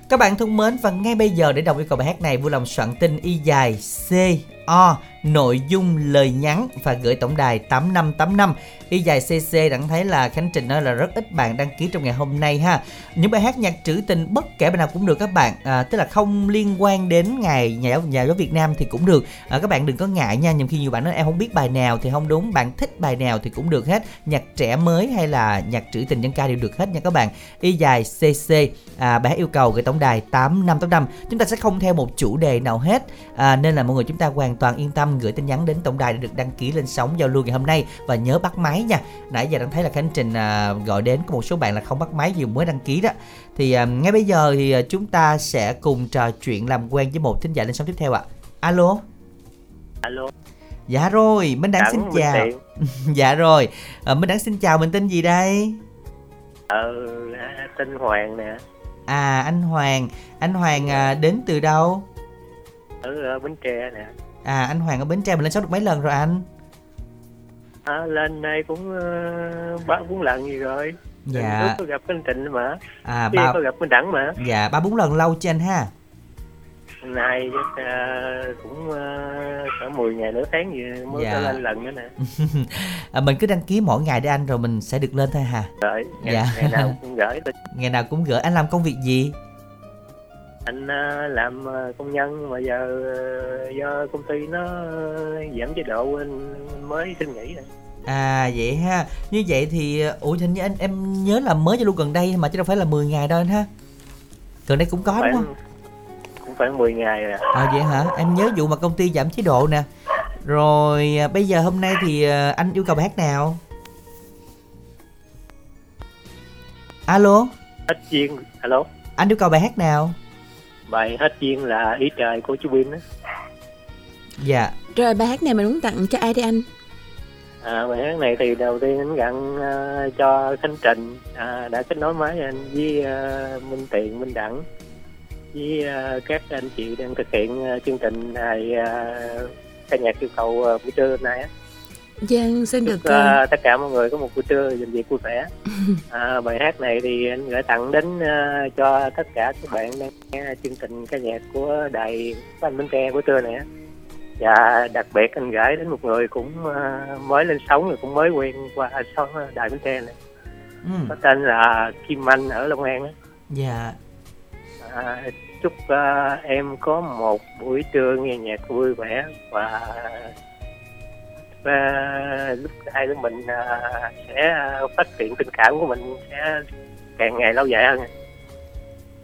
S1: Các bạn thân mến và ngay bây giờ để đọc yêu cầu bài hát này vui lòng soạn tin y dài C O nội dung lời nhắn và gửi tổng đài 8585 y dài cc đặng thấy là khánh trình nói là rất ít bạn đăng ký trong ngày hôm nay ha. Những bài hát nhạc trữ tình bất kể bài nào cũng được các bạn à, tức là không liên quan đến ngày nhà giáo nhà giáo việt nam thì cũng được. À, các bạn đừng có ngại nha nhiều khi nhiều bạn nói em không biết bài nào thì không đúng bạn thích bài nào thì cũng được hết. Nhạc trẻ mới hay là nhạc trữ tình dân ca đều được hết nha các bạn. Y dài cc à, bài hát yêu cầu gửi tổng đài 8585 chúng ta sẽ không theo một chủ đề nào hết. À, nên là mọi người chúng ta hoàn toàn yên tâm gửi tin nhắn đến tổng đài để được đăng ký lên sóng giao lưu ngày hôm nay. Và nhớ bắt máy nha. Nãy giờ đang thấy là khánh trình à, gọi đến có một số bạn là không bắt máy vì mới đăng ký đó. Thì à, ngay bây giờ thì à, chúng ta sẽ cùng trò chuyện làm quen với một thính giả lên sóng tiếp theo ạ. Alo?
S7: Alo.
S1: Dạ rồi minh đăng
S7: Cảm
S1: xin chào. dạ rồi. À, minh đăng xin chào mình tên gì đây?
S7: Ờ tên hoàng nè.
S1: À anh hoàng. Anh hoàng à, đến từ đâu?
S7: Ở, ở bến tre nè
S1: à anh hoàng ở bến tre mình lên sóng được mấy lần rồi anh?
S7: À, lên đây cũng uh, ba bốn lần gì rồi.
S1: Dạ.
S7: Lúc có gặp anh Trịnh mà.
S1: À ba
S7: có gặp anh Đẳng mà.
S1: Dạ ba bốn lần lâu anh ha.
S7: Nay uh, cũng uh, cỡ 10 ngày nửa tháng gì mới
S1: Dạ.
S7: lên lần nữa nè.
S1: À, mình cứ đăng ký mỗi ngày để anh rồi mình sẽ được lên thôi hà.
S7: Rồi ngày,
S1: Dạ.
S7: ngày nào cũng gửi. Tôi
S1: ngày nào cũng gửi. Anh làm công việc gì
S7: anh uh, làm uh, công nhân mà giờ uh, do công ty nó giảm chế độ anh mới xin nghỉ rồi
S1: à vậy ha. Như vậy thì ủa hình như anh em nhớ là mới cho luôn gần đây mà chứ đâu phải là 10 ngày đâu anh ha. Gần đây cũng có đúng
S7: khoảng
S1: không
S7: cũng khoảng 10 ngày rồi
S1: à vậy hả? Em nhớ vụ mà công ty giảm chế độ nè. Rồi bây giờ hôm nay thì anh yêu cầu bài hát nào? Alo?
S7: Hết duyên alo.
S1: Anh yêu cầu bài hát nào
S7: bài hết duyên là ý trời của chú Bin á.
S1: Dạ.
S2: Rồi bài hát này mình muốn tặng cho ai đây anh?
S7: à, bài hát này thì đầu tiên anh gặn à, cho Khánh Trình. À, đã kết nối máy anh với à, Minh Tiền Minh Đẳng với à, các anh chị đang thực hiện à, chương trình này à, ca nhạc yêu cầu à, buổi trưa hôm nay á
S2: Dân xin được
S7: chúc à, tất cả mọi người có một buổi trưa dành việc vui vẻ à, bài hát này thì anh gửi tặng đến à, cho tất cả các bạn đang nghe chương trình ca nhạc của đài phát anh Bến Tre buổi trưa này Dạ, đặc biệt anh gửi đến một người cũng ờ, mới lên sống rồi cũng mới quen qua sống ở Đại Bến Tre này.
S1: ừ.
S7: Có tên là Kim Anh ở Long An á.
S1: dạ
S7: À, chúc ờ, em có một buổi trưa nghe nhạc vui vẻ và và lúc hai đứa mình ờ, sẽ phát triển tình cảm của mình sẽ càng ngày lâu dài hơn.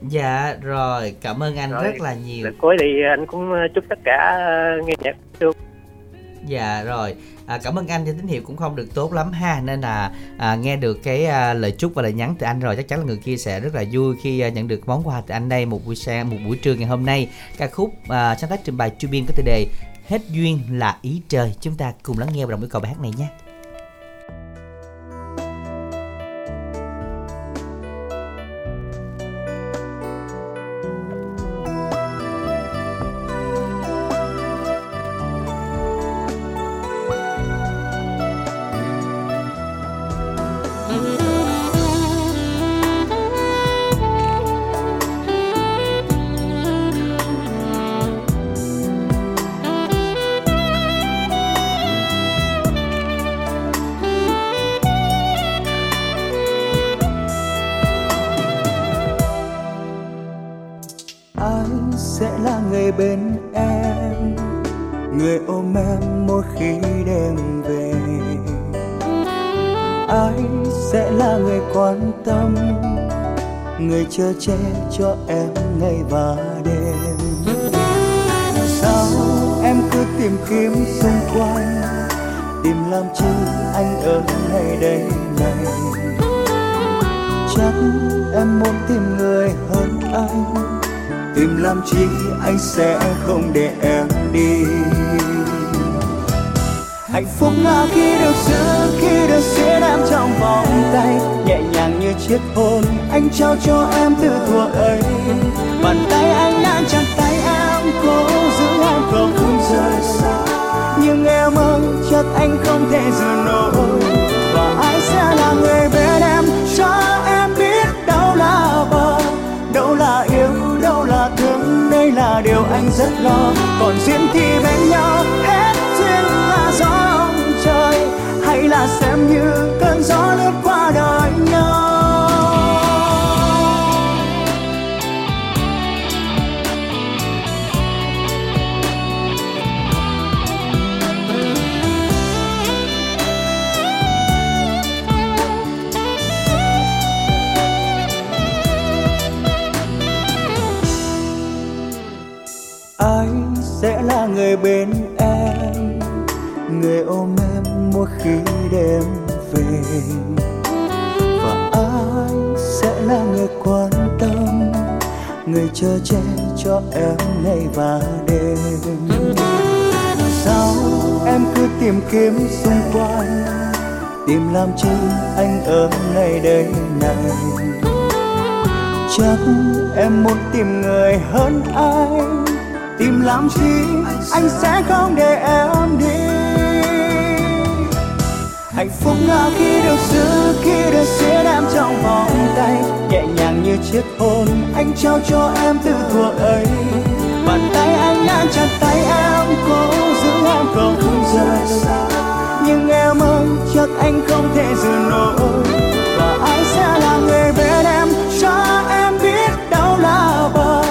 S1: dạ rồi. Cảm ơn anh
S7: Rồi.
S1: rất là nhiều.
S7: cuối thì anh cũng chúc tất cả ờ, nghe nhạc được
S1: Dạ rồi, à, cảm ơn anh cho tín hiệu cũng không được tốt lắm ha. Nên là à, nghe được cái à, lời chúc và lời nhắn từ anh rồi Chắc chắn là người kia sẽ rất là vui khi à, nhận được món quà từ anh đây Một buổi sáng, một buổi trưa ngày hôm nay. Ca khúc à, sáng tác trình bày Trubin có tựa đề Hết duyên là ý trời. Chúng ta cùng lắng nghe và đồng yêu cầu bài hát này nhé.
S8: Trao cho em từ thuở ấy. Bàn tay anh đang chặt tay em, cố giữ em không rời xa. Nhưng em ơi, chắc anh không thể giữ nổi. Và ai sẽ là người bên em, cho em biết đâu là bờ đâu là yêu, đâu là thương, đây là điều anh rất lo. Còn duyên thì bên nhau, hết người chờ che cho em ngày và đêm. Sao em cứ tìm kiếm xung quanh, tìm làm chi anh ở ngay đây này? Chắc em muốn tìm người hơn anh tìm làm chi anh sẽ không để em đi. Hạnh phúc là khi được giữ, khi được xiết em trong vòng tay, nhẹ nhàng như chiếc hôn anh trao cho em từ thuở ấy. Bàn tay anh đang chặt tay em, cố giữ em không rời xa. Nhưng em ơi, chắc anh không thể giữ nổi. Và ai sẽ là người bên em, cho em biết đâu là bờ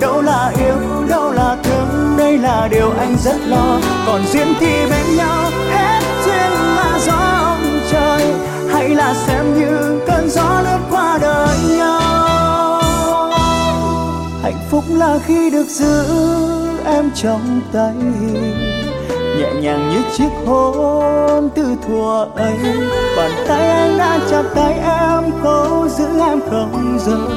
S8: đâu là yêu, đâu là thương. Đây là điều anh rất lo. Còn duyên thì bên nhau, hết duyên là gió ông trời. Hay là xem như phúc là khi được giữ em trong tay. Nhẹ nhàng như chiếc hôn từ thuở ấy, bàn tay anh đã chặt tay em, cố giữ em không rời.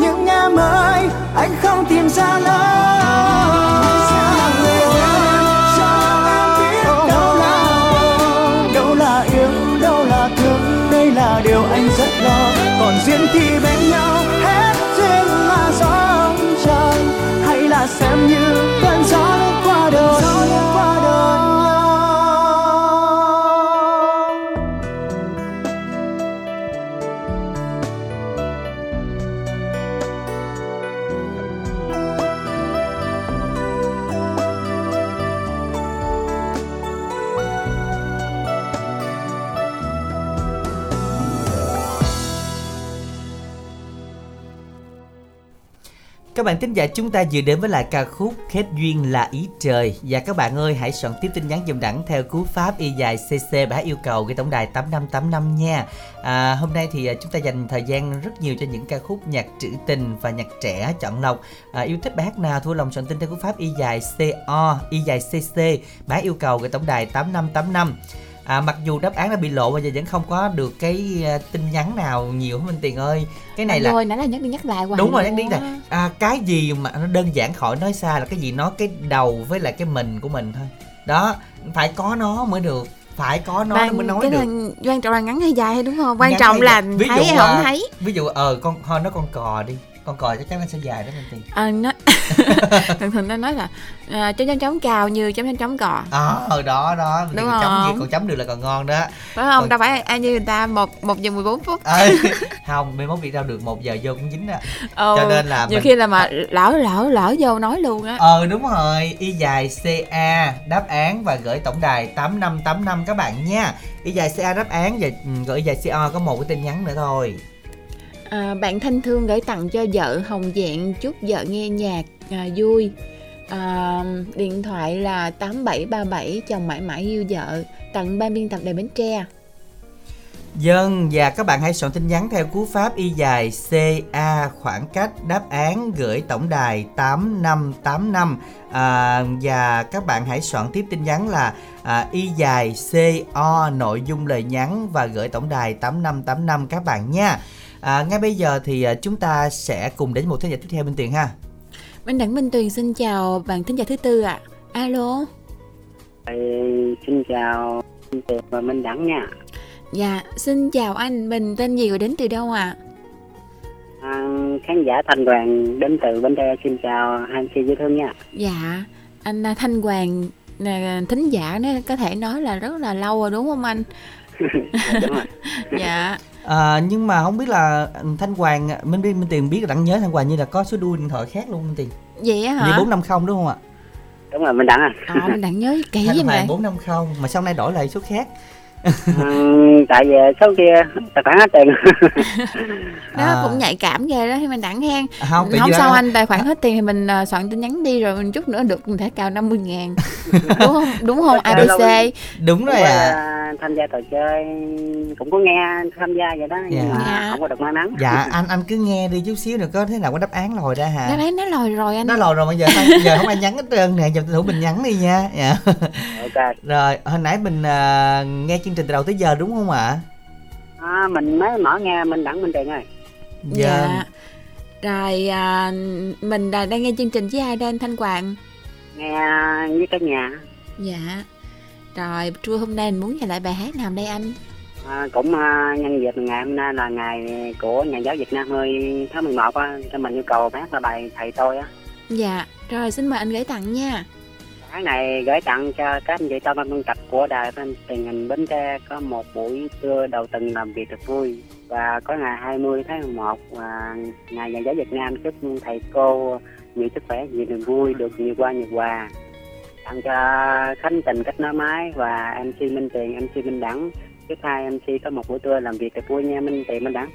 S8: Những em ơi anh không tìm ra lời đâu là đâu là yêu đâu là thương, đây là điều anh rất lo. Còn duyên thì bên nhau. Xem như cơn gió
S1: các bạn thính giả chúng ta vừa đến với lại ca khúc Kết duyên là ý trời và các bạn ơi hãy soạn tiếp tin nhắn dùm đẳng theo cú pháp y dài CC bá yêu cầu cái tổng đài 8585 nha. À, hôm nay thì à, chúng ta dành thời gian rất nhiều cho những ca khúc nhạc trữ tình và nhạc trẻ chọn lọc. À, yêu thích bài hát nào thua lòng soạn tin theo cú pháp y dài CO y dài CC bá yêu cầu cái tổng đài 8585 à, mặc dù đáp án đã bị lộ bây giờ vẫn không có được cái uh, tin nhắn nào nhiều hết minh tiền ơi. Cái này là
S2: rồi nãy là nhắc đi nhắc lại hoài
S1: đúng rồi nhắc đi là à, cái gì mà nó đơn giản khỏi nói xa là cái gì? Nó cái đầu với lại cái mình của mình thôi. Đó phải có nó mới được phải có nó, nó mới nói
S2: cái
S1: được.
S2: Là quan trọng là ngắn hay dài hay đúng không? Quan
S1: Ngắn
S2: trọng là
S1: dài. Ví
S2: thấy
S1: dụ
S2: hay
S1: là-
S2: không thấy?
S1: ví dụ ờ con thôi nó con cò đi con cò chắc chắn nó sẽ dài đó minh tiền
S2: à, nó thường thường ta nói là à, chấm chấm chấm cào như chấm chấm chấm cò.
S1: Ờ đó đó.
S2: Đúng
S1: Mình chấm gì
S2: không?
S1: còn chấm được là còn ngon đó.
S2: Phải không?
S1: Còn-
S2: đâu phải ai như người ta một một giờ 14 phút.
S1: Ờ, không mấy món việc đâu được một giờ vô cũng dính đó
S2: ờ,
S1: cho nên là
S2: nhiều
S1: mình-
S2: khi là mà lỡ lỡ lỡ vô nói luôn á.
S1: Ờ đúng rồi, y dài CA đáp án và gửi tổng đài 8585 các bạn nha. Y dài CA đáp án và ừ, gửi y dài CA có một cái tin nhắn nữa thôi
S2: à, bạn thanh thương gửi tặng cho vợ hồng dạng chúc vợ nghe nhạc à, vui. À, điện thoại là 8737 chồng mãi mãi yêu vợ. Tặng ban biên tập đài Bến Tre.
S1: Dân và các bạn hãy soạn tin nhắn theo cú pháp y dài CA khoảng cách đáp án gửi tổng đài 8585 à, và các bạn hãy soạn tiếp tin nhắn là à, y dài CO nội dung lời nhắn và gửi tổng đài 8585 các bạn nha. À, ngay bây giờ thì à, chúng ta sẽ cùng đến một thế giới tiếp theo bên tiền ha.
S2: Minh Đẳng Minh Tuyền xin chào bạn thính giả thứ tư ạ alo
S9: Thì xin chào anh Tiền và Minh Đẳng nha.
S2: dạ xin chào anh mình tên gì và đến từ đâu ạ
S9: À, khán giả Thành Đoàn đến từ Bến Tre xin chào anh chị dễ thương nha.
S2: Dạ, anh à, Thanh Hoàng là thính giả nó có thể nói là rất là lâu rồi đúng không anh?
S9: Dạ, đúng rồi.
S2: Dạ.
S1: À, nhưng mà không biết là Thanh Hoàng Minh biết Minh Tiền biết là đặng nhớ Thanh Hoàng như là có số đuôi điện thoại khác luôn Minh Tiền.
S2: Vậy á
S1: Như
S2: hả?
S1: 450 đúng không ạ?
S9: Đúng rồi Minh Đẳng à.
S2: Ờ, mình đang nhớ kỹ
S1: Thanh
S2: vậy
S1: Hoàng
S2: mày.
S1: 450 mà sau này đổi lại số khác.
S9: À, tại vì số kia tài khoản hết tiền.
S2: Đó
S1: À.
S2: cũng nhạy cảm ghê đó thì mình đẳng hen.
S1: À, không,
S2: không sao anh tài khoản hết tiền thì mình à, soạn tin nhắn đi rồi mình chút nữa được mình thể cào 50 ngàn đúng không đúng không ABC
S1: Đúng rồi
S9: Cũng,
S1: à.
S9: à, tham gia trò chơi cũng có nghe tham gia vậy đó nhưng
S1: Dạ.
S9: mà
S2: Dạ.
S9: không có được may mắn.
S1: Dạ anh anh cứ nghe đi chút xíu nữa có thế nào có đáp án lòi ra hả?
S2: nó thấy nó lòi rồi anh
S1: Nó lòi rồi bây giờ bây giờ không ai nhắn hết trơn nè, giờ thủ mình nhắn đi nha. Dạ.
S9: Ok.
S1: Rồi, hồi nãy mình à, nghe chương trình từ đầu tới giờ đúng không ạ?
S9: À, mình mới mở nghe Minh Đẳng Minh Tiền ơi.
S2: dạ rồi à, mình đang nghe chương trình với ai đây anh Thanh Hoàng
S9: Nghe với cả nhà.
S2: dạ rồi trưa hôm nay mình muốn nghe lại bài hát nào đây anh
S9: À, cũng à, nhân dịp ngày hôm nay là ngày của nhà giáo Việt Nam 10 tháng 11 á, cho mình yêu cầu hát là bài thầy tôi á.
S2: Dạ, rồi xin mời anh gửi tặng nha.
S9: Cái này gửi tặng cho các anh chị trong ban biên tập của đài fan truyền hình Bến Tre có một buổi trưa đầu tuần làm việc thật vui và có ngày 20 tháng 11 và ngày nhà giáo Việt Nam chúc thầy cô nhiều sức khỏe, nhiều niềm vui, được nhiều qua nhiều quà. Tặng cho Khánh Tình cách nói máy và MC Minh Tiền, MC Minh Đẳng. Chúc hai MC có một buổi trưa làm việc thật vui nha Minh Tiền Minh Đẳng.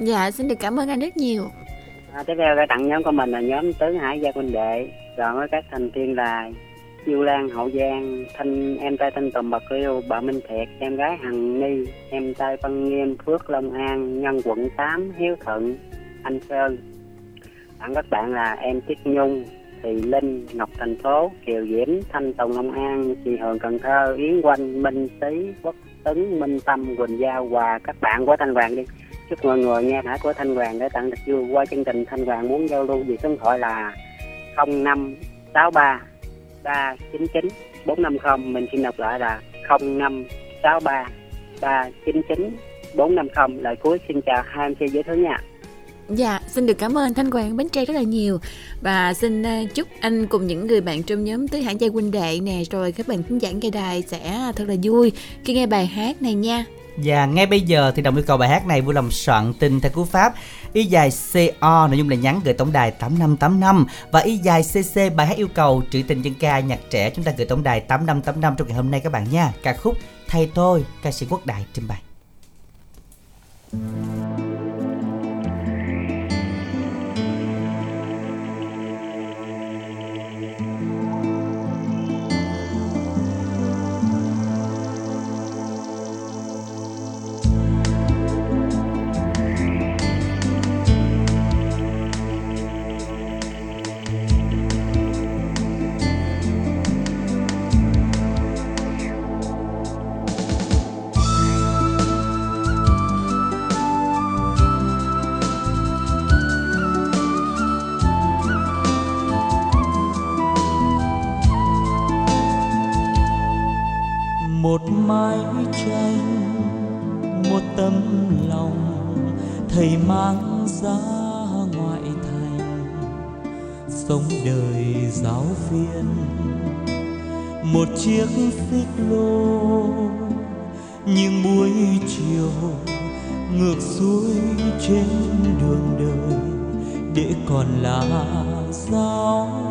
S2: Dạ, xin được cảm ơn anh rất nhiều.
S9: À, tiếp theo gửi tặng nhóm của mình là nhóm Tứ Hải Gia Quân Đệ Rồi với các thành viên là diêu Lan, Hậu Giang, Thanh, Em trai Thanh Tùng, Bạc Liêu, Bà Minh Thiệt, Em gái Hằng Ni, Em trai Văn Nghiêm, Phước Long An, Nhân quận 8 Hiếu Thuận, Anh Sơn. Tặng các bạn là em Tiết Nhung Thị Linh, Ngọc Thành Phố, Kiều Diễm, Thanh Tùng, Long An, Chị Hường Cần Thơ, Yến Quanh, Minh Tý Quốc Tấn, Minh Tâm, Quỳnh Giao và các bạn của Thanh Hoàng đi. Chúc mọi người nghe thả của Thanh Hoàng để tặng được vui qua chương trình Thanh Hoàng muốn giao lưu. Về số điện thoại là 0563 399 450 mình xin đọc lại là 0563 399 450 lời cuối xin chào hai anh chị dễ thương nha.
S2: Dạ, xin được cảm ơn anh Thanh Quang Bến Tre rất là nhiều. Và xin ờ, chúc anh cùng những người bạn trong nhóm Tứ Hải Gia huynh đệ nè Rồi các bạn khán giả nghe đài sẽ thật là vui khi nghe bài hát này nha.
S1: Và ngay bây giờ thì đồng yêu cầu bài hát này vui lòng soạn tin theo cú pháp y dài CO nội dung là nhắn gửi tổng đài 8585 và y dài CC bài hát yêu cầu trữ tình dân ca nhạc trẻ, chúng ta gửi tổng đài 8585 trong ngày hôm nay các bạn nha. Ca khúc Thay tôi, ca sĩ quốc đại trình bày.
S6: một sống đời giáo viên. Một chiếc xích lô nhưng buổi chiều ngược xuôi trên đường đời, để còn là giáo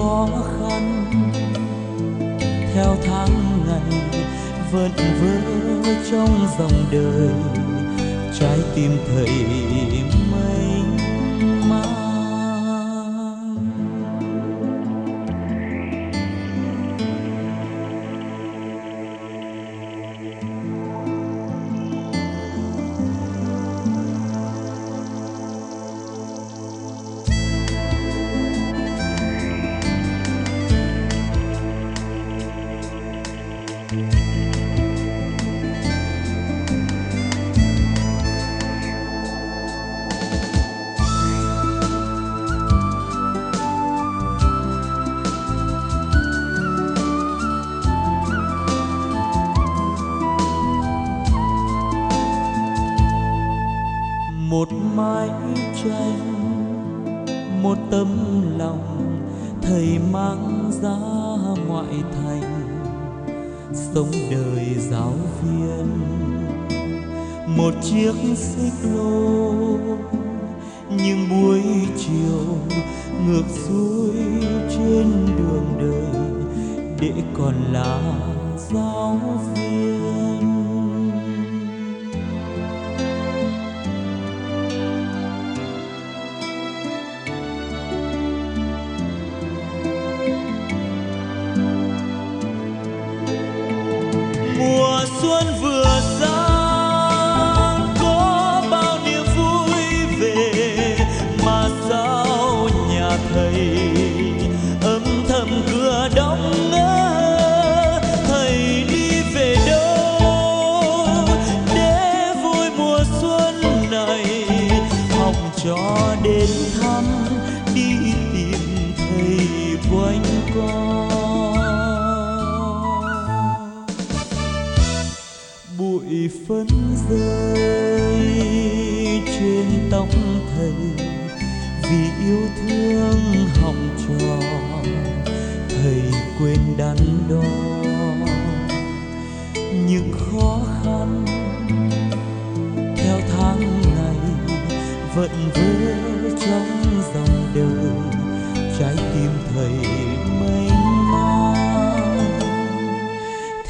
S6: khó khăn. Theo tháng ngày vẫn vỡ trong dòng đời trái tim thầy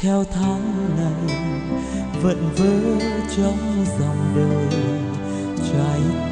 S6: theo tháng ngày vẫn vỡ trong dòng đời trái tim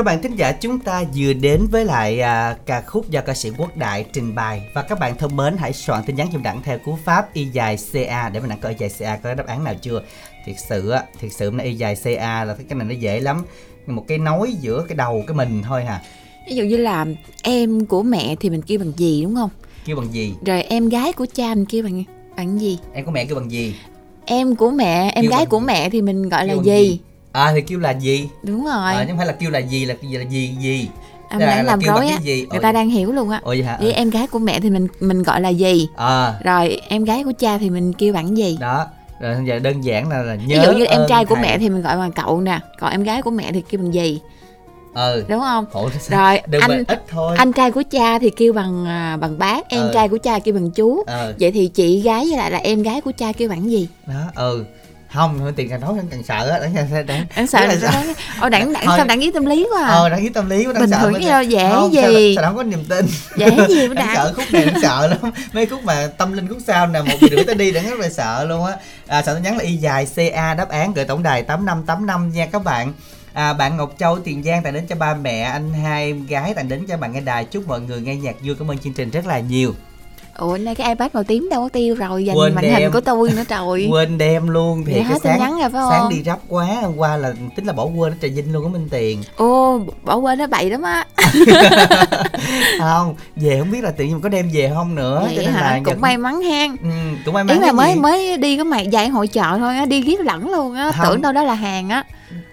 S1: Các bạn thính giả chúng ta vừa đến với lại à, ca khúc do ca sĩ Quốc Đại trình bày và các bạn thân mến hãy soạn tin nhắn giùm đẳng theo cú pháp y dài ca để mình đặng coi y dài ca có đáp án nào chưa. Thiệt sự á, thiệt sự nó y dài ca là cái này nó dễ lắm. Một cái nối giữa cái đầu cái mình thôi hà.
S2: ví dụ như là em của mẹ thì mình kêu bằng gì đúng không
S1: Kêu bằng gì?
S2: rồi em gái của cha mình kêu bằng bằng gì
S1: Em của mẹ kêu bằng gì?
S2: em của mẹ em
S1: Kêu
S2: gái
S1: bằng
S2: của mẹ thì mình gọi là
S1: Kêu bằng
S2: gì?
S1: gì? À thì kêu là gì?
S2: Đúng rồi.
S1: À, nhưng không phải là kêu là gì là gì là gì gì?
S2: À,
S1: là-
S2: làm rối
S1: cái
S2: á
S1: gì?
S2: người ta đang hiểu luôn á.
S1: Ồ vậy hả?
S2: Em gái của mẹ thì mình mình gọi là gì?
S1: À.
S2: Rồi em gái của cha thì mình kêu bằng gì?
S1: Đó rồi giờ đơn giản là, là
S2: ví
S1: nhớ
S2: dụ như em trai của
S1: thầy.
S2: mẹ thì mình gọi bằng cậu nè còn em gái của mẹ thì kêu bằng gì?
S1: Ừ.
S2: Đúng không?
S1: Sao?
S2: rồi
S1: đừng
S2: anh
S1: ít thôi.
S2: anh trai của cha thì kêu bằng à, bằng bác em
S1: Ờ.
S2: trai của cha kêu bằng chú.
S1: Ờ
S2: vậy thì chị gái với lại là em gái của cha kêu bằng gì?
S1: Đó ừ không tiền càng nói càng, càng sợ á đáng đáng đáng
S2: sợ là nó nói ô đẳng đẳng
S1: Thôi.
S2: sao đẳng ý tâm lý quá à?
S1: ờ đáng ý tâm lý của đáng
S2: Bình
S1: sợ
S2: thường cái dễ
S1: không,
S2: gì.
S1: sao, sao không có niềm tin?
S2: Dễ gì mà
S1: đáng sợ khúc này đáng sợ lắm. Mấy khúc mà tâm linh khúc sau nè một người rưỡi tới đi đáng rất là sợ luôn á. À, sợ tin nhắn là y dài ca đáp án gửi tổng đài tám năm tám năm nha các bạn. À, bạn Ngọc Châu Tiền Giang tặng đến cho ba mẹ anh hai em gái tặng đến cho bạn nghe đài. Chúc mọi người nghe nhạc vui. Cảm ơn chương trình rất là nhiều
S2: ủa nay cái ipad màu tím đâu có tiêu rồi dành
S1: Quên
S2: màn
S1: đem.
S2: hình của tôi nữa trời.
S1: Quên đem luôn thì cái
S2: hết
S1: sáng
S2: nhắn rồi phải không?
S1: sáng đi rắp quá hôm qua là tính là bỏ quên ở trà vinh luôn á minh tiền.
S2: Ô bỏ quên nó bậy lắm á.
S1: Không về không biết là tự nhiên có đem về không nữa
S2: vậy hả? cũng
S1: vẫn-
S2: may mắn hen.
S1: Ừ, cũng may mắn
S2: ý là mới
S1: gì?
S2: mới đi có mày dạy hội chợ thôi á đi ghét lẫn luôn á tưởng đâu đó là hàng á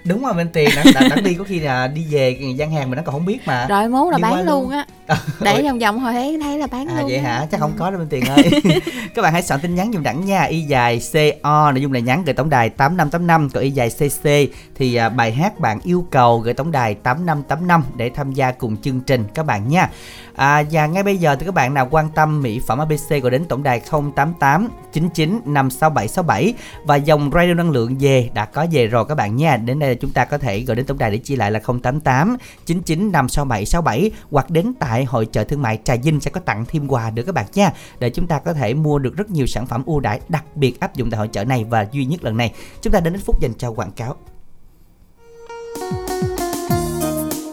S1: đúng rồi minh tiền đã, đã đi có khi là đi về gian hàng mình nó còn không biết mà.
S2: Rồi mốt là
S1: Đi
S2: bán luôn. á. Để vòng vòng hồi thấy thấy là bán
S1: À
S2: luôn
S1: vậy hả? Chắc không có đâu Minh Tiền ơi. Các bạn hãy soạn tin nhắn dùng đẳng nha, y dài CO nội dung là nhắn gửi tổng đài 8585 còn y dài CC thì à, bài hát bạn yêu cầu gửi tổng đài 8585 để tham gia cùng chương trình các bạn nha. À, và ngay bây giờ thì các bạn nào quan tâm mỹ phẩm ABC gọi đến tổng đài 088 99 56767 và dòng radio năng lượng về đã có về rồi các bạn nha. Đến đây là chúng ta có thể gọi đến tổng đài để chia lại là 088 99 56767 hoặc đến tại hội chợ thương mại Trà Vinh sẽ có tặng thêm quà nữa các bạn nha để chúng ta có thể mua được rất nhiều sản phẩm ưu đãi đặc biệt áp dụng tại hội chợ này và duy nhất lần này. Chúng ta đến đến phút dành cho quảng cáo.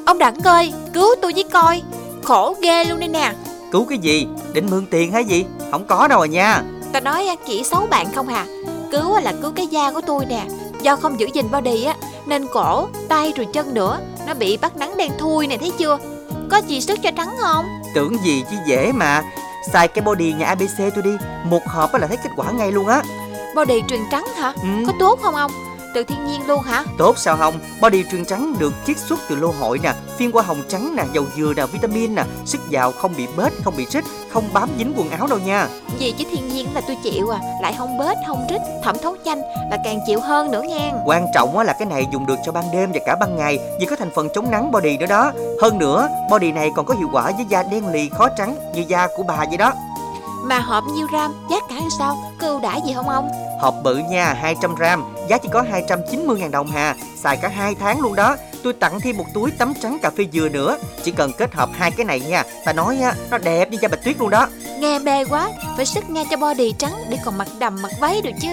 S10: Ông đẳng ơi, cứu tôi với coi Khổ ghê luôn đây nè
S1: Cứu cái gì? Định mượn tiền hay gì? Không có đâu à nha.
S10: Ta nói chỉ xấu bạn không hà Cứu á là cứu cái da của tôi nè Do không giữ gìn body á Nên cổ, tay rồi chân nữa Nó bị bắt nắng đen thui nè thấy chưa Có gì sức cho trắng không
S1: Tưởng gì chứ dễ mà. Xài cái body nhà ABC tôi đi, một hộp là thấy kết quả ngay luôn á.
S10: Body truyền trắng hả
S1: Ừ.
S10: Có tốt không ông Từ thiên nhiên luôn hả
S1: Tốt sao không? Body truyền trắng được chiết xuất từ lô hội nè, phiên qua hồng trắng nè, dầu dừa nè, vitamin nè, sức giàu không bị bết, không bị rít, không bám dính quần áo đâu nha.
S10: Gì chứ thiên nhiên là tôi chịu à Lại không bết, không rít, thẩm thấu chanh Là càng chịu hơn nữa nha
S1: Quan trọng á là cái này dùng được cho ban đêm và cả ban ngày vì có thành phần chống nắng body nữa đó. Hơn nữa, body này còn có hiệu quả với da đen lì khó trắng như da của bà vậy đó.
S10: Mà hộp nhiêu gram, giá cả làm sao Có ưu đãi gì không ông
S1: Hộp bự nha, 200 gram, giá chỉ có 290.000 đồng hà, xài cả 2 tháng luôn đó. Tôi tặng thêm một túi tắm trắng cà phê dừa nữa. Chỉ cần kết hợp hai cái này nha, ta nói á, nó đẹp như da bạch tuyết luôn đó.
S10: Nghe mê quá Phải sức nghe cho body trắng Để còn mặc đầm mặc váy được chứ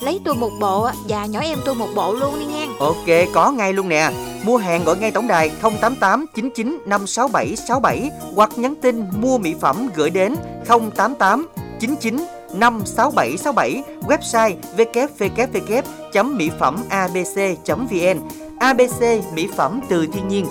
S10: Lấy tôi một bộ Và nhỏ em tôi một bộ luôn đi nha
S1: Ok, có ngay luôn nè. Mua hàng gọi ngay tổng đài 088 99 567 67 hoặc nhắn tin mua mỹ phẩm gửi đến 088 99 567 67 website www.mỹphẩmabc.vn ABC mỹ phẩm từ thiên nhiên.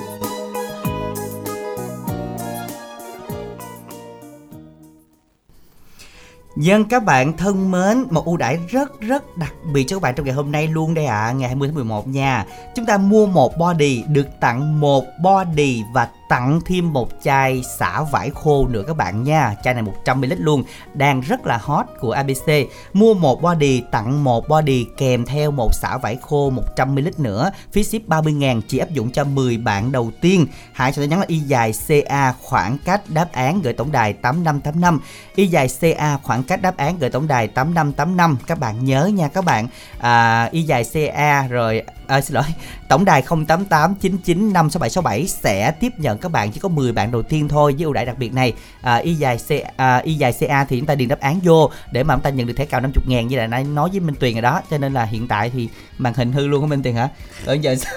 S1: Dân các bạn thân mến, một ưu đãi rất rất đặc biệt cho các bạn trong ngày hôm nay luôn đây ạ, ngày 20 tháng 11 nha. Chúng ta mua một body được tặng một body và tặng thêm một chai xả vải khô nữa các bạn nha. Chai này 100ml luôn, đang rất là hot của ABC. Mua một body tặng một body kèm theo một xả vải khô 100ml nữa. Phí ship 30 ngàn chỉ áp dụng cho 10 bạn đầu tiên. Hãy cho tôi nhắn là y dài CA khoảng cách đáp án gửi tổng đài 8585. Y dài CA khoảng cách đáp án gửi tổng đài 8585. Các bạn nhớ nha các bạn. À, y dài CA rồi à, xin lỗi. Tổng đài 088 99 56767 sẽ tiếp nhận các bạn chỉ có 10 bạn đầu tiên thôi với ưu đãi đặc biệt này. À, y dài C à, y dài CA thì chúng ta điền đáp án vô để mà chúng ta nhận được thẻ cào 50 ngàn như là nãy nói với Minh Tuyền rồi đó. Cho nên là hiện tại thì màn hình hư luôn của Minh Tuyền hả? Ở giờ sao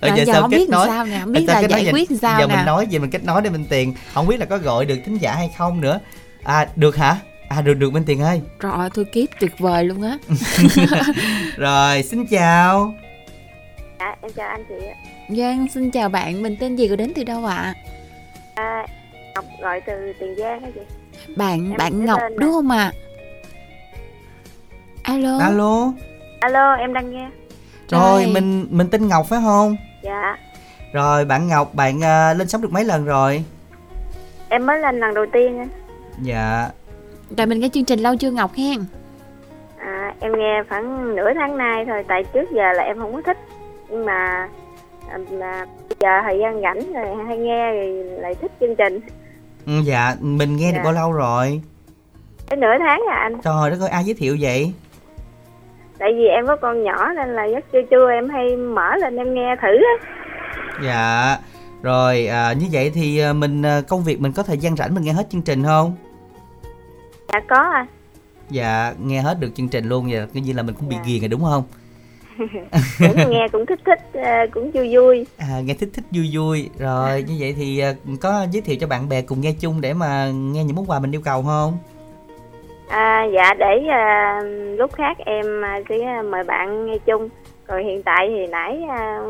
S1: ở
S2: Rồi giờ không biết làm sao nè không biết
S1: Sao
S2: là
S1: kết
S2: giải
S1: giờ-
S2: quyết sao
S1: giờ
S2: nè
S1: mình nói về mình kết nối để Minh Tiền không biết là có gọi được thính giả hay không nữa. À được hả? À được được Minh Tiền ơi.
S2: Trời tôi kiếp tuyệt vời luôn á.
S1: Rồi xin chào
S11: Dạ, em chào anh chị ạ.
S2: Giang xin chào bạn Mình tên gì rồi đến từ đâu ạ
S11: À, Ngọc gọi từ Tiền Giang hả chị?
S2: Bạn
S11: Em
S2: bạn Ngọc đúng không ạ Alo
S1: alo
S11: Alo, em đang nghe.
S1: Rồi mình mình tên Ngọc phải không?
S11: Dạ
S1: Rồi bạn Ngọc bạn à, lên sóng được mấy lần rồi?
S11: Em mới lên lần đầu tiên á.
S1: Dạ
S2: Rồi mình nghe chương trình lâu chưa Ngọc hen?
S11: à, Em nghe khoảng nửa tháng nay thôi Tại trước giờ là em không có thích Nhưng mà à, mà bây giờ thời gian rảnh rồi hay nghe thì lại thích chương trình
S1: Ừ, Dạ mình nghe được
S11: Dạ.
S1: bao lâu rồi?
S11: Cái nửa tháng à anh
S1: Trời đất ơi ai giới thiệu vậy?
S11: Tại vì em có con nhỏ nên là giấc trưa trưa em hay mở lên em nghe thử á
S1: Dạ Rồi à, như vậy thì à, mình à, công việc mình có thời gian rảnh mình nghe hết chương trình không?
S11: Dạ có à
S1: Dạ nghe hết được chương trình luôn vậy coi như là mình cũng bị ghiền rồi đúng không?
S11: Cũng nghe cũng thích thích à, Cũng vui vui
S1: À, nghe thích thích vui vui rồi như vậy thì à, có giới thiệu cho bạn bè cùng nghe chung để mà nghe những món quà mình yêu cầu không?
S11: À, dạ để à, lúc khác em à, sẽ mời bạn nghe chung. Rồi hiện tại thì nãy à,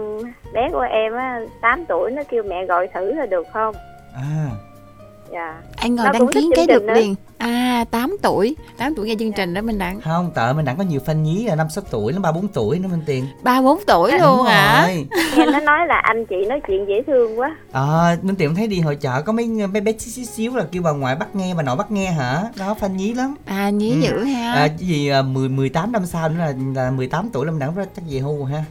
S11: bé của em á 8 tuổi nó kêu mẹ gọi thử là được không?
S1: À
S11: Dạ.
S2: Anh ngồi
S11: Nó
S2: đăng ký cái được liền À 8 tuổi 8 tuổi nghe chương trình đó mình đặng
S1: không tợ mình đặng có nhiều fan nhí là năm sáu tuổi nó ba bốn tuổi nữa minh tiền
S2: 3-4 tuổi
S1: Đúng
S2: luôn hả?
S1: rồi.
S11: Nghe nó nói là anh chị nói chuyện dễ thương quá.
S1: Ờ, Minh Tiệm thấy đi hội chợ có mấy mấy bé xíu xíu xíu là kêu bà ngoại bắt nghe bà nội bắt nghe hả? Đó fan nhí lắm.
S2: À nhí
S1: Ừ.
S2: dữ ha
S1: À, gì à, 10 18 năm sau nữa là là 18 tuổi là mình đặng chắc về hưu rồi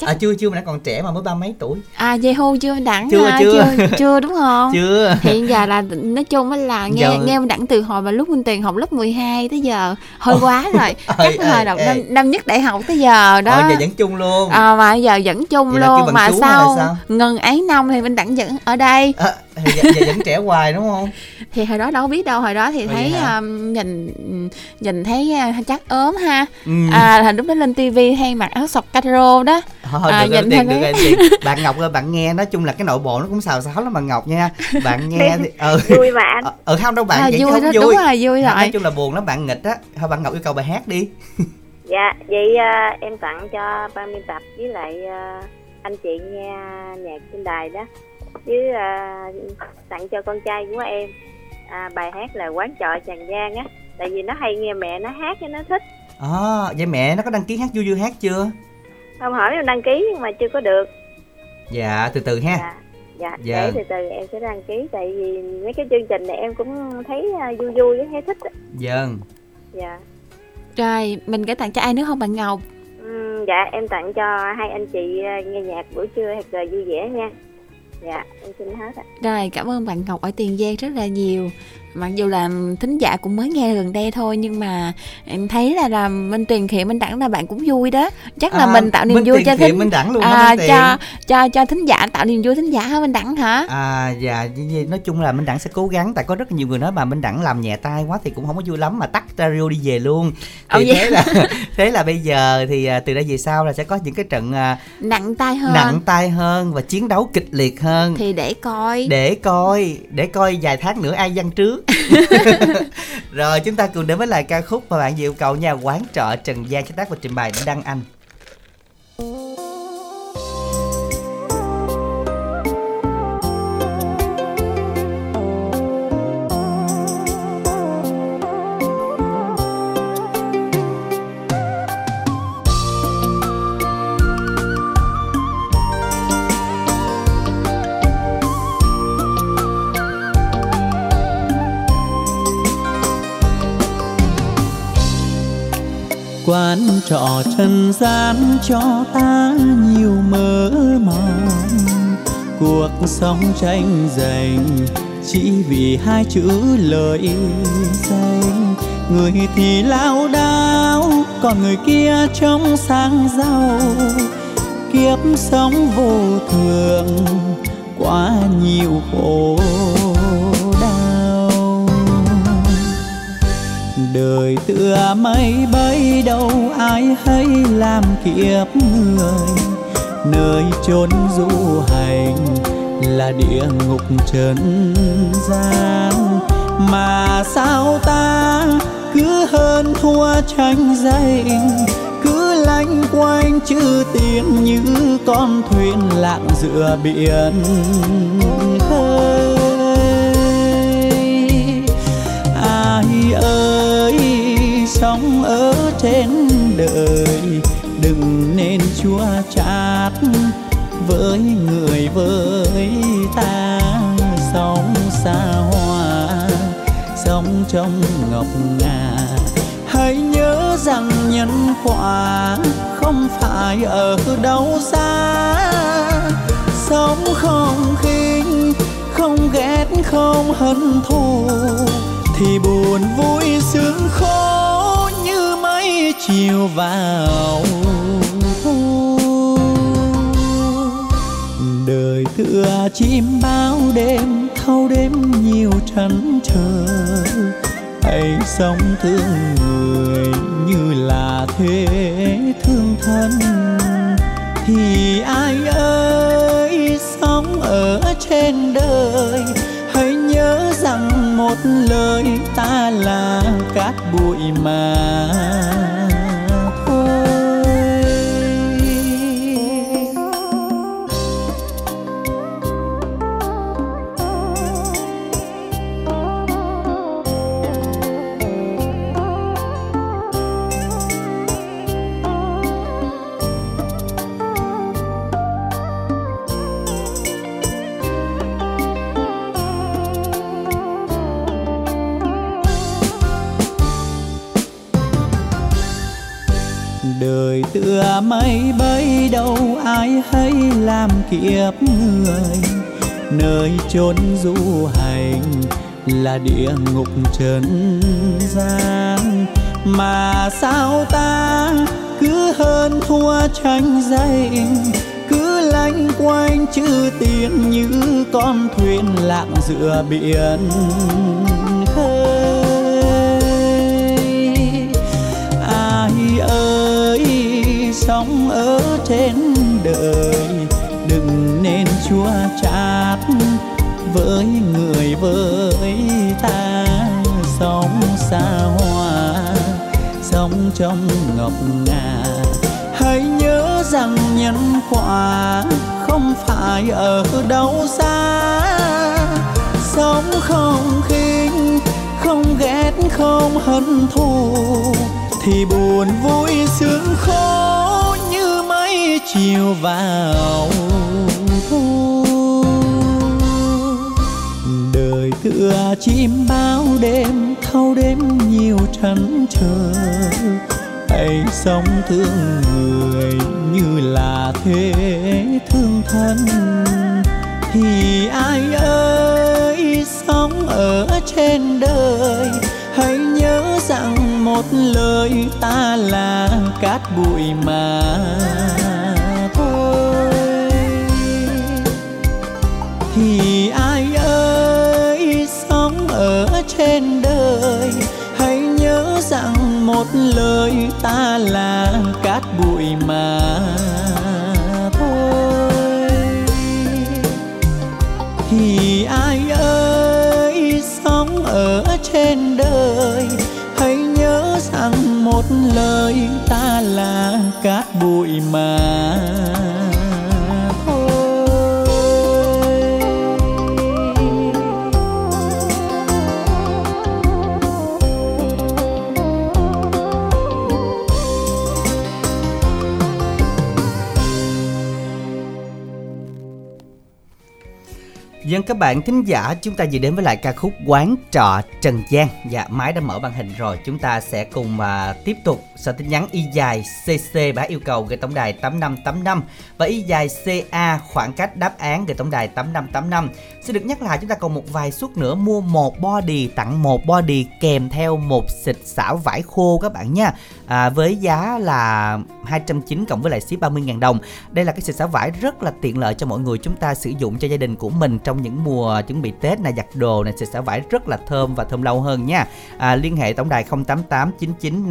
S1: ha. À chưa chưa mình đã còn trẻ mà mới ba mấy tuổi.
S2: À dây hôn chưa đặng
S1: Chưa,
S2: ha?
S1: chưa.
S2: chưa chưa đúng không
S1: Chưa.
S2: hiện giờ là nói chung á là nghe
S1: Giờ-
S2: nghe đặng từ hồi mà lúc minh tiền học lớp 12 tới giờ hơi quá rồi chắc
S1: ơi,
S2: hồi
S1: ơi.
S2: năm, năm nhất đại học tới giờ đó
S1: Ờ giờ vẫn chung luôn.
S2: à, mà giờ vẫn chung
S1: Vậy
S2: luôn mà sau
S1: sao?
S2: ngừng ấy năm thì minh đặng vẫn ở đây
S1: À, giờ, giờ vẫn trẻ hoài đúng không?
S2: thì hồi đó đâu biết đâu hồi đó thì thấy
S1: vậy
S2: um, nhìn nhìn thấy uh, chắc ốm ha
S1: Ừ.
S2: à là lúc đó lên tivi hay mặc áo sọc caro đó
S1: Thôi
S2: À,
S1: được rồi, tiền, được rồi, tiền. Bạn Ngọc ơi, bạn nghe nói chung là cái nội bộ nó cũng xào xáo lắm mà Ngọc nha. Bạn nghe thì ừ.
S11: Vui anh.
S1: Ờ, ừ không đâu bạn
S2: À,
S1: vậy chứ
S2: vui
S1: không
S2: đó,
S1: vui.
S2: đúng rồi, vui
S1: Nói
S2: rồi.
S1: chung là buồn lắm bạn nghịch á. Thôi bạn Ngọc yêu cầu bài hát đi.
S11: Dạ, vậy à, em tặng cho ban biên tập với lại à, anh chị nghe nhạc trên đài đó. Với à, tặng cho con trai của em à, bài hát là Quán trọ Tràng Giang á. Tại vì nó hay nghe mẹ nó hát cái nó thích.
S1: À, vậy mẹ nó có đăng ký hát vui vui hát chưa?
S11: Không hỏi em đăng ký nhưng mà chưa có được.
S1: Dạ, từ từ ha.
S11: Dạ, dạ,
S1: Dạ.
S11: để từ từ em sẽ đăng ký tại vì mấy cái chương trình này em cũng thấy à, vui vui thấy thích. á.
S1: Vâng.
S11: Dạ.
S2: rồi mình gửi tặng cho ai nữa không bạn Ngọc
S11: Ừm, dạ em tặng cho hai anh chị à, nghe nhạc buổi trưa thật là vui vẻ nha. Dạ, em xin hết ạ.
S2: Rồi cảm ơn bạn Ngọc ở Tiền Giang rất là nhiều Mặc dù là thính giả cũng mới nghe gần đây thôi Nhưng mà em thấy là là Minh Tiền Khiệm Minh Đẳng là bạn cũng vui đó. Chắc là
S1: À,
S2: mình tạo niềm
S1: Minh
S2: vui cho thính
S1: Minh Đẳng luôn
S2: à,
S1: Minh
S2: cho, cho cho thính giả tạo niềm vui thính giả hả Minh Đẳng hả?
S1: À dạ nói chung là Minh Đẳng sẽ cố gắng tại có rất nhiều người nói mà Minh Đẳng làm nhẹ tay quá thì cũng không có vui lắm mà tắt radio đi về luôn. Thì
S2: vậy
S1: thế là thế là bây giờ thì à, từ đây về sau là sẽ có những cái trận à,
S2: Nặng tay hơn.
S1: nặng tay hơn và chiến đấu kịch liệt hơn.
S2: Thì để coi.
S1: Để coi để coi vài tháng nữa ai văn trước rồi, chúng ta cùng đến với lại ca khúc mà bạn yêu cầu nhà quán trọ trần Gia, sáng tác và trình bày đăng anh.
S6: Quán trọ trần gian cho ta nhiều mơ mộng, cuộc sống tranh giành chỉ vì hai chữ lời danh người thì lao đao còn người kia trông sáng giàu. Kiếp sống vô thường quá nhiều khổ. Đời tựa mây bay đâu ai hay làm kiếp người. Nơi chốn du hành là địa ngục trần gian. Mà sao ta cứ hơn thua tranh giành, cứ lanh quanh chữ tiền như con thuyền lạng giữa biển. Sống ở trên đời. Đừng nên chua chát với người với ta. Sống xa hoa, sống trong ngọc ngà. Hãy nhớ rằng nhân quả không phải ở đâu xa. Sống không khinh, không ghét, không hận thù, thì buồn vui sướng khổ chiều vào thu đời tựa chim bao đêm, thâu đêm nhiều trăn trở. Hãy sống thương người như là thế thương thân. Thì ai ơi, sống ở trên đời, hãy nhớ rằng một lời ta là cát bụi mà hãy hay làm kiếp người. Nơi chốn du hành là địa ngục trần gian. Mà sao ta cứ hơn thua tranh giành? Cứ lanh quanh chữ tiền như con thuyền lạng giữa biển khơi. Ai ơi, sống ở trên đời. Đừng nên chua chát với người với ta. Sống xa hoa, sống trong ngọc ngà. Hãy nhớ rằng nhân quả không phải ở đâu xa. Sống không khinh, không ghét, không hận thù, thì buồn vui sướng khôn chiều vào. Thu đời tựa chim bao đêm, thâu đêm nhiều trăn trở. Hãy sống thương người như là thế thương thân. Thì ai ơi, sống ở trên đời, hãy nhớ rằng một lời ta là cát bụi mà. Lời ta là cát bụi mà thôi. Thì ai ơi sống ở trên đời, hãy nhớ rằng một lời ta là cát bụi mà
S1: các bạn thính giả, chúng ta vừa đến với lại ca khúc Quán trọ Trần gian. Dạ, máy đã mở màn hình rồi, chúng ta sẽ cùng uh, tiếp tục sau tin nhắn y dài CC bả yêu cầu gửi tổng đài 8585 và y dài CA khoảng cách đáp án gửi tổng đài 8585. Xin được nhắc lại chúng ta còn một vài suất nữa mua một body tặng một body kèm theo một xịt xảo vải khô các bạn nha. À, với giá là 290 cộng với lại ship 30.000 đồng. Đây là cái xịt xả vải rất là tiện lợi cho mọi người chúng ta sử dụng cho gia đình của mình trong những mùa chuẩn bị Tết này giặt đồ này xịt xả vải rất là thơm và thơm lâu hơn nha. À, liên hệ tổng đài 088 99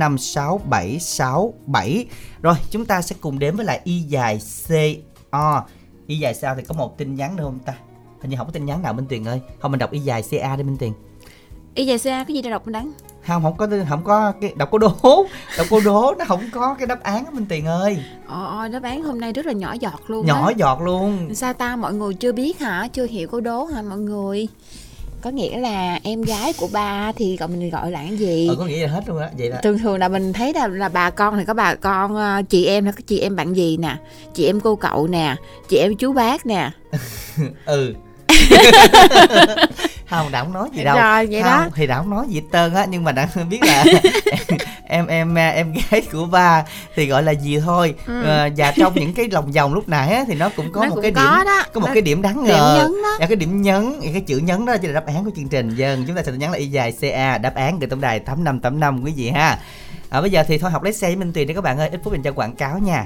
S1: 56767. Rồi chúng ta sẽ cùng đến với lại y dài CO. Y dài sao thì có một tin nhắn nữa không ta? Hình như không có tin nhắn nào Minh Tuyền ơi. Không mình đọc y dài CA đi Minh Tuyền.
S2: y dài xa cái gì để đọc đáng
S1: Không không có không có cái đọc câu đố. Đọc câu đố nó không có cái đáp án á Minh Tuyền ơi.
S2: ờ đáp án hôm nay rất là nhỏ giọt luôn
S1: Nhỏ
S2: á.
S1: giọt luôn.
S2: sao ta mọi người chưa biết hả chưa hiểu câu đố hả mọi người có nghĩa là em gái của ba thì gọi mình gọi là cái gì?
S1: Ừ có nghĩa là hết luôn á vậy là
S2: thường thường là mình thấy là là bà con thì có bà con ờ, chị em là có chị em bạn gì nè chị em cô cậu nè chị em chú bác nè.
S1: Ừ không đã không nói gì đâu
S2: Rồi, vậy
S1: không,
S2: đó.
S1: thì đã không nói gì hết trơn á nhưng mà đã biết là em em em gái của ba thì gọi là gì thôi
S2: Ừ.
S1: Ờ, và trong những cái lòng vòng lúc nãy á, thì nó cũng có
S2: Nó
S1: một
S2: cũng
S1: cái
S2: có
S1: điểm
S2: đó.
S1: có một
S2: Nó-
S1: cái điểm đáng
S2: điểm
S1: ngờ
S2: nhấn đó.
S1: và cái điểm nhấn cái chữ nhấn đó chính là đáp án của chương trình dân chúng ta sẽ nhắn là y dài ca đáp án gửi tổng đài tám năm tám năm quý vị ha à, bây giờ thì thôi học lái xe với minh tuyền đi các bạn ơi ít phút dành cho quảng cáo nha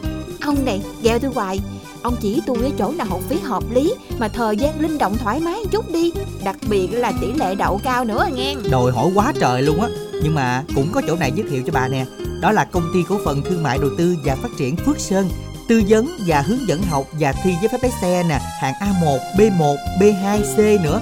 S12: Ông này gheo tôi hoài. Ông chỉ tôi cái chỗ nào học phí hợp lý Mà thời gian linh động thoải mái chút đi. Đặc biệt là tỷ lệ đậu cao nữa à nghe.
S1: Đòi hỏi quá trời luôn á. Nhưng mà cũng có chỗ này giới thiệu cho bà nè. Đó là công ty cổ phần thương mại đầu tư và phát triển Phước Sơn. Tư vấn và hướng dẫn học và thi giấy phép lái xe nè. Hạng A1, B1, B2, C nữa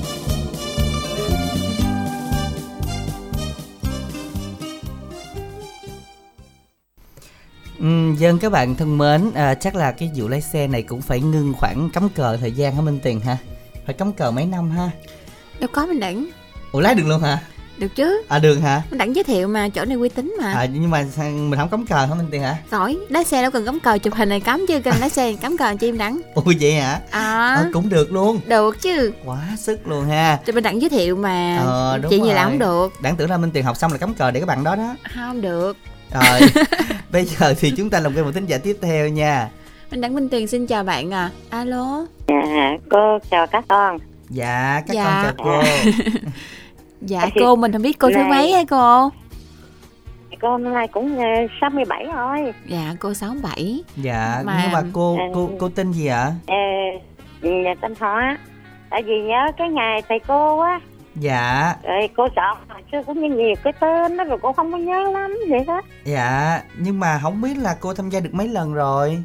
S1: Ừ, dân các bạn thân mến, à, chắc là cái vụ lái xe này cũng phải ngưng khoảng cắm cờ thời gian hả Minh Tiền ha? Phải cắm cờ mấy năm ha?
S2: đâu có mình đẳng
S1: Ủa lái được luôn hả?
S2: được chứ
S1: À đường hả?
S2: mình đẳng giới thiệu mà chỗ này uy tín mà
S1: À nhưng mà mình không cắm cờ hả Minh Tiền hả?
S2: Rồi, lái xe đâu cần cắm cờ chụp hình này cắm chứ cần lái xe cắm cờ chim đẳng
S1: Ủa vậy hả?
S2: à,
S1: Ờ, cũng được luôn.
S2: được chứ
S1: Quá sức luôn ha.
S2: cho mình đẳng giới thiệu mà
S1: Ờ, đúng
S2: chị gì làm không được
S1: Đáng tưởng là Minh Tiền học xong là cắm cờ để các bạn đó đó.
S2: không được
S1: Rồi, bây giờ thì chúng ta làm quen một thính giả tiếp theo nha.
S2: mình đẳng minh tiền xin chào bạn à alo
S13: Dạ, cô chào các con.
S1: Dạ, các
S2: Dạ.
S1: con chào cô.
S2: dạ cô mình không biết cô thứ mấy hả cô
S13: Cô năm nay cũng ờ, 67 rồi.
S2: dạ cô sáu bảy
S1: Dạ,
S2: Mà-
S1: nhưng mà cô
S13: À,
S1: cô cô tên gì ạ?
S13: Ờ, nhà tên Hóa. Tại vì nhớ cái ngày thầy cô á,
S1: Dạ,
S13: rồi cô hồi xưa cũng như nhiều cái tên đó rồi cô không có nhớ lắm vậy đó.
S1: dạ, nhưng mà không biết là cô tham gia được mấy lần rồi.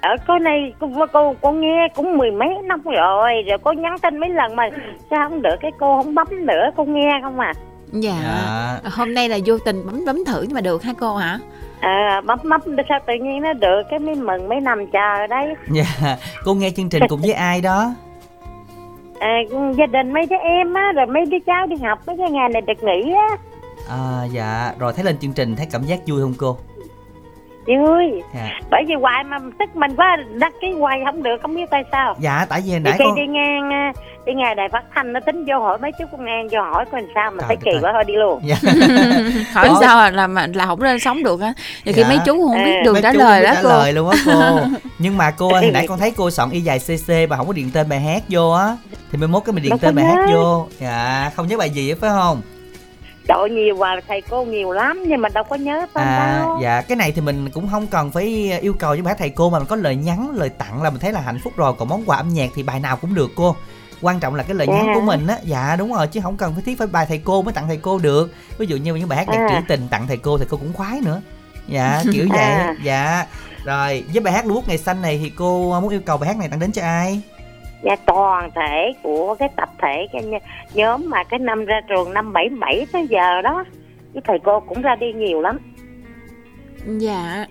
S13: Ở cô này cô, cô cô nghe cũng mười mấy năm rồi, rồi cô nhắn tin mấy lần mà sao không được cái cô không bấm nữa, cô nghe không à.
S2: dạ.
S1: Dạ.
S2: hôm nay là vô tình bấm bấm thử nhưng mà được hả cô hả
S13: À, bấm bấm sao tự nhiên nó được cái mới mừng mấy năm chờ đấy
S1: Dạ, cô nghe chương trình cùng với ai đó?
S13: À, gia đình mấy đứa em á rồi mấy đứa cháu đi học mấy cái ngày này được nghỉ á
S1: À, dạ, rồi thấy lên chương trình thấy cảm giác vui không cô?
S13: Vui
S1: Dạ,
S13: bởi vì hoài mà tức mình quá đăng ký hoài không được không biết tại sao.
S1: Dạ tại vì nãy
S13: khi
S1: con
S13: đi ngang à, đi ngày đài phát thanh nó tính vô hỏi mấy chú công an vô hỏi coi làm sao mà thấy kỳ
S1: ơi.
S13: quá thôi đi luôn.
S1: Dạ.
S2: hỏi
S1: Đó.
S2: sao à, là mà là không lên sống được á. Nhiều khi
S1: Dạ.
S2: mấy chú không biết
S13: À,
S2: đường
S1: Mấy
S2: trả lời đó
S1: trả
S2: cô.
S1: lời luôn á cô. Nhưng mà cô ơi, hồi nãy con thấy cô soạn y dài CC mà không có điện tên bài hát vô á. Thì mai mốt cái mình điện tên bài hát vô. Dạ, không nhớ bài gì hết phải không?
S13: Trời nhiều hoài thầy cô nhiều lắm nhưng mà đâu có nhớ tên
S1: À,
S13: đâu.
S1: dạ, cái này thì mình cũng không cần phải yêu cầu với bài hát thầy cô Mà mình có lời nhắn, lời tặng là mình thấy là hạnh phúc rồi. Còn món quà âm nhạc thì bài nào cũng được cô. Quan trọng là cái lời nhắn
S13: Dạ.
S1: của mình á. Dạ đúng rồi chứ không cần phải thiết phải bài thầy cô mới tặng thầy cô được. Ví dụ như những bài hát nhạc
S13: À.
S1: trữ tình tặng thầy cô thầy cô cũng khoái nữa. Dạ kiểu vậy.
S13: À.
S1: dạ rồi với bài hát bút ngày xanh này thì cô muốn yêu cầu bài hát này tặng đến cho ai
S13: và toàn thể của cái tập thể cái nh- nhóm mà cái năm ra trường năm 77 tới giờ đó cái thầy cô cũng ra đi nhiều lắm
S2: Dạ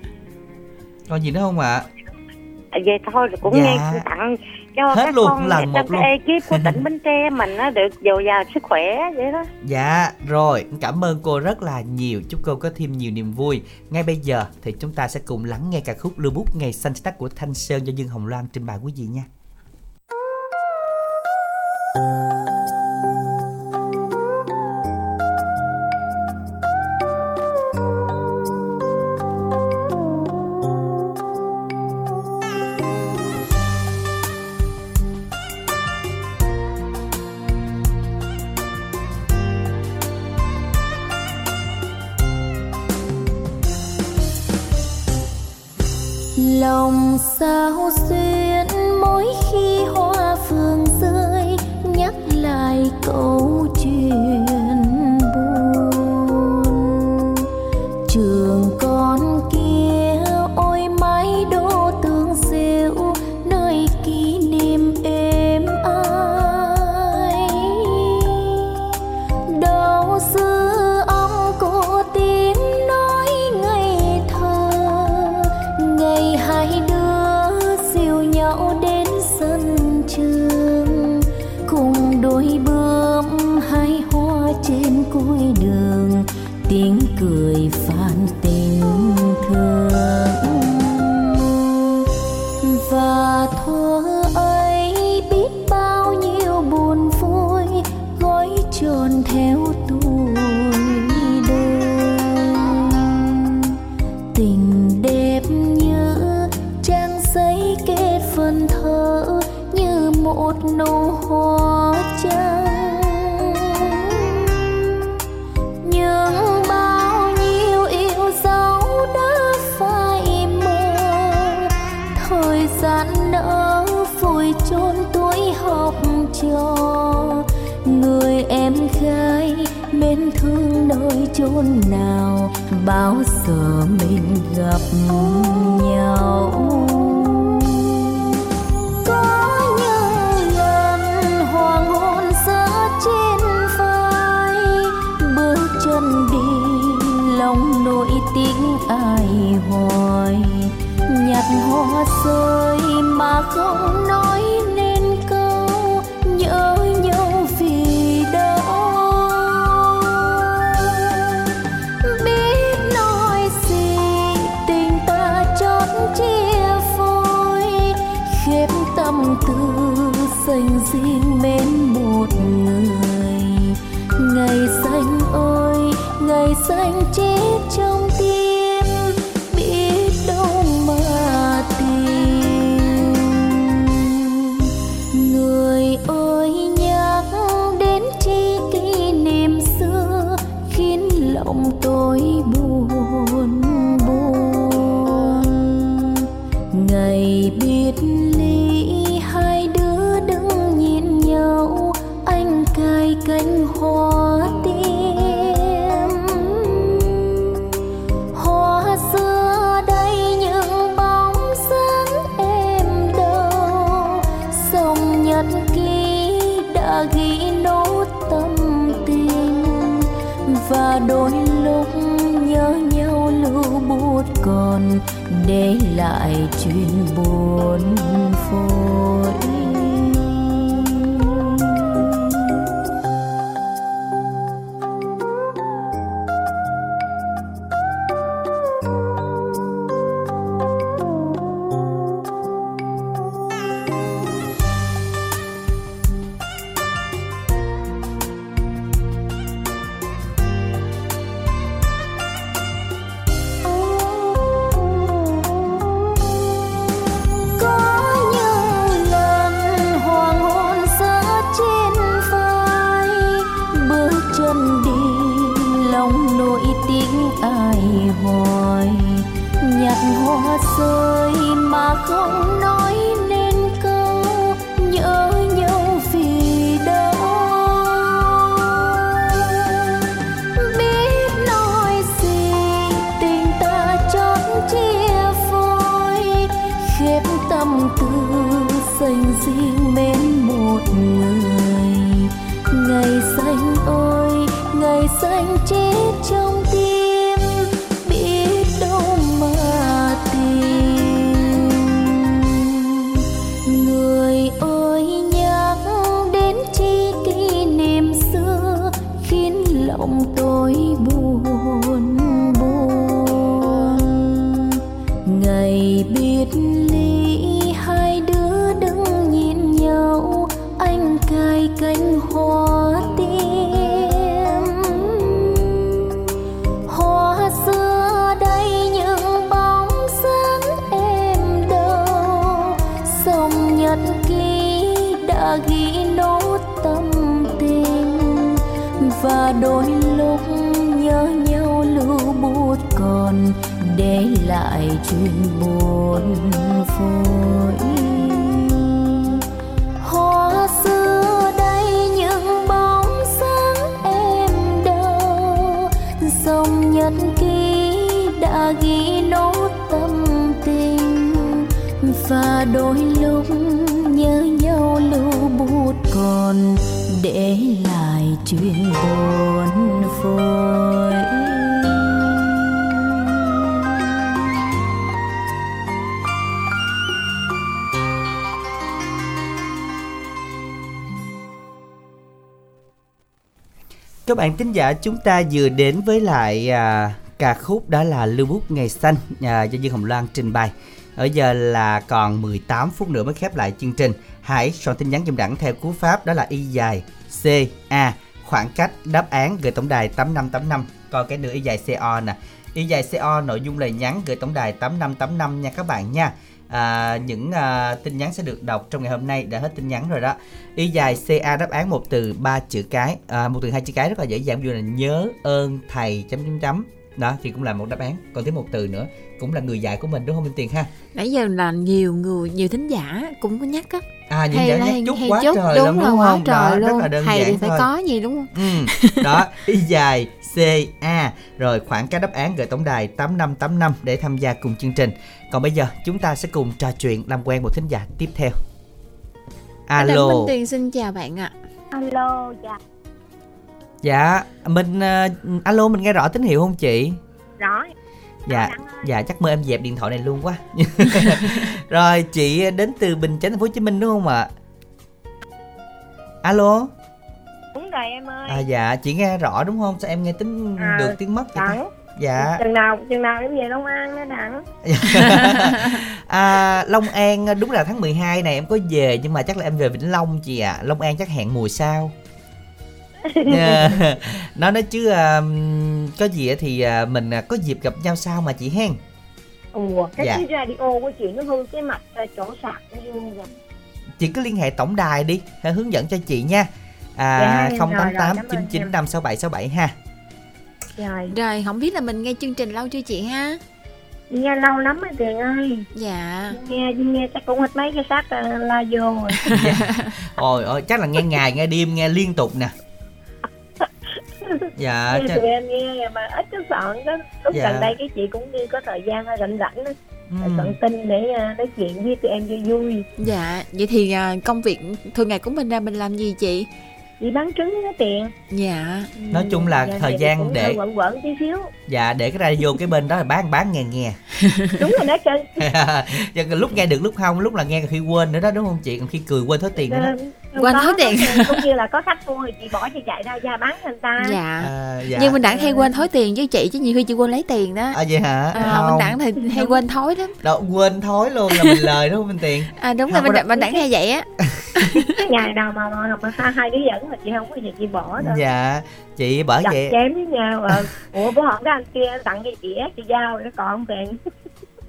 S1: Còn gì nữa không ạ?
S13: À, vậy thôi rồi cũng
S1: Dạ.
S13: nghe tặng cho
S1: Hết
S13: các
S1: luôn,
S13: con
S1: lần
S13: trong
S1: một
S13: cái
S1: luôn.
S13: ekip của tỉnh Bến Tre mình nó được dồi dào sức khỏe vậy đó
S1: Dạ, rồi, cảm ơn cô rất là nhiều. Chúc cô có thêm nhiều niềm vui. Ngay bây giờ thì chúng ta sẽ cùng lắng nghe ca khúc Lưu bút ngày xanh tắt của Thanh Sơn do Dương Hồng Loan trình bày quý vị nha.
S4: Lòng nụ hoa trắng nhưng bao nhiêu yêu dấu đã phai mờ, thời gian nỡ vùi chôn tuổi học trò người em gái mến thương nơi chốn nào, bao giờ mình gặp nhau? Tiếng ai hỏi, nhặt hoa rơi mà không nói
S1: bạn thính giả chúng ta vừa đến với lại à, ca khúc đó là Lưu bút ngày xanh à, do Dương Hồng Loan trình bày. Ở giờ là còn 18 phút nữa mới khép lại chương trình. Hãy soạn tin nhắn dùm đẳng theo cú pháp đó là y dài C A khoảng cách đáp án gửi tổng đài 8585. Còn cái nữa y dài CO nè. Y dài CO nội dung lời nhắn gửi tổng đài 8585 nha các bạn nha. À, những à, tin nhắn sẽ được đọc trong ngày hôm nay. Đã hết tin nhắn rồi đó. Y dài ca đáp án một từ ba chữ cái. À, một từ hai chữ cái rất là dễ dàng. Ví dụ là nhớ ơn thầy chấm chấm chấm. Đó thì cũng là một đáp án. Còn thêm một từ nữa cũng là người dạy của mình đúng không Minh Tiền ha?
S2: Nãy giờ là nhiều người nhiều thính giả cũng có nhắc á
S1: à giải
S2: là hay-
S1: chút
S2: hay
S1: quá
S2: chút,
S1: trời
S2: đúng
S1: đúng
S2: quá
S1: không?
S2: Trời
S1: đó,
S2: luôn
S1: rất là đơn
S2: thầy
S1: giản
S2: thì phải
S1: thôi.
S2: có gì đúng không?
S1: Ừ, đó y dài ca rồi khoảng cách đáp án gửi tổng đài 8585 để tham gia cùng chương trình. Còn bây giờ chúng ta sẽ cùng trò chuyện làm quen một thính giả tiếp theo. Alo.
S2: Minh Tiền xin chào bạn ạ.
S14: Alo dạ.
S1: Dạ mình ờ, alo mình nghe rõ tín hiệu không chị?
S14: Rõ
S1: dạ dạ chắc mơ em dẹp điện thoại này luôn quá. Rồi chị đến từ bình chánh thành phố hồ chí minh đúng không ạ? Alo?
S14: Đúng rồi em ơi.
S1: À dạ chị nghe rõ đúng không? Sao em nghe tính
S14: À,
S1: được tiếng mất vậy dạ.
S14: Chừng nào chừng nào em về long an đó đặng
S1: à, Long An đúng là tháng 12 này em có về nhưng mà chắc là em về Vĩnh Long chị ạ. Long An chắc hẹn mùa sau. Dạ. nó nói chứ à, có gì á thì à, mình à, có dịp gặp nhau sau mà chị hen.
S14: ủa cái
S1: Dạ.
S14: cái radio của chị nó hư cái mặt ờ, chỗ sạc nó hư rồi
S1: Chị cứ liên hệ tổng đài đi, hướng dẫn cho chị nha.
S14: Dạ,
S1: À,
S14: rồi, rồi,
S1: 088
S14: cảm ơn
S1: 99
S14: em.
S1: 56767 ha.
S14: rồi
S2: rồi không biết là mình nghe chương trình lâu chưa chị ha
S14: nghe lâu lắm rồi tiền ơi
S2: dạ
S14: nghe nghe chắc cũng hết mấy cái xác ờ, la vô rồi
S1: Ôi ôi chắc là nghe ngày nghe đêm nghe liên tục nè. Dạ, cho-
S14: tụi em nghe mà ít có soạn đó. Lúc
S1: Dạ.
S14: gần đây cái chị cũng đi có thời gian rảnh rảnh đó.
S1: Ừ.
S14: soạn tin để ờ, nói chuyện với tụi em cho vui.
S2: Dạ vậy thì à, công việc thường ngày của mình ra mình làm gì chị?
S14: Đi bán trứng đó tiền.
S2: Dạ.
S1: Nói chung là
S14: Giờ
S1: thời gian để
S14: hơi quẩn quẩn tí xíu.
S1: Dạ để cái radio cái bên đó là bán bán nghe nghe.
S14: đúng rồi đó chân
S1: Chứ lúc nghe được lúc không lúc là nghe khi quên nữa đó đúng không chị? Còn khi cười quên thối tiền nữa đó
S2: Quên
S14: Có,
S2: thối tiền.
S14: cũng như là có khách mua thì chị bỏ chị chạy ra ra bán cho người ta.
S2: Dạ.
S1: À, dạ.
S2: nhưng mình đặng hay quên thối tiền với chị chứ nhiều khi chị quên lấy tiền đó.
S1: À vậy hả?
S2: À,
S1: không.
S2: mình đặng thì hay quên thối lắm.
S1: Đâu, quên thối luôn là mình lời đúng không Minh Tiền?
S2: À đúng
S1: Không
S2: rồi mình mình đặng hay vậy á.
S14: Ngày nào mà mà, mà hai, hai đứa dẫn mà chị không có gì chị bỏ đâu.
S1: Dạ chị bởi
S14: chặt
S1: vậy.
S14: chém với nhau ờ. ủa bữa hôm đó anh kia tặng cho chị á chị giao nó còn không tiền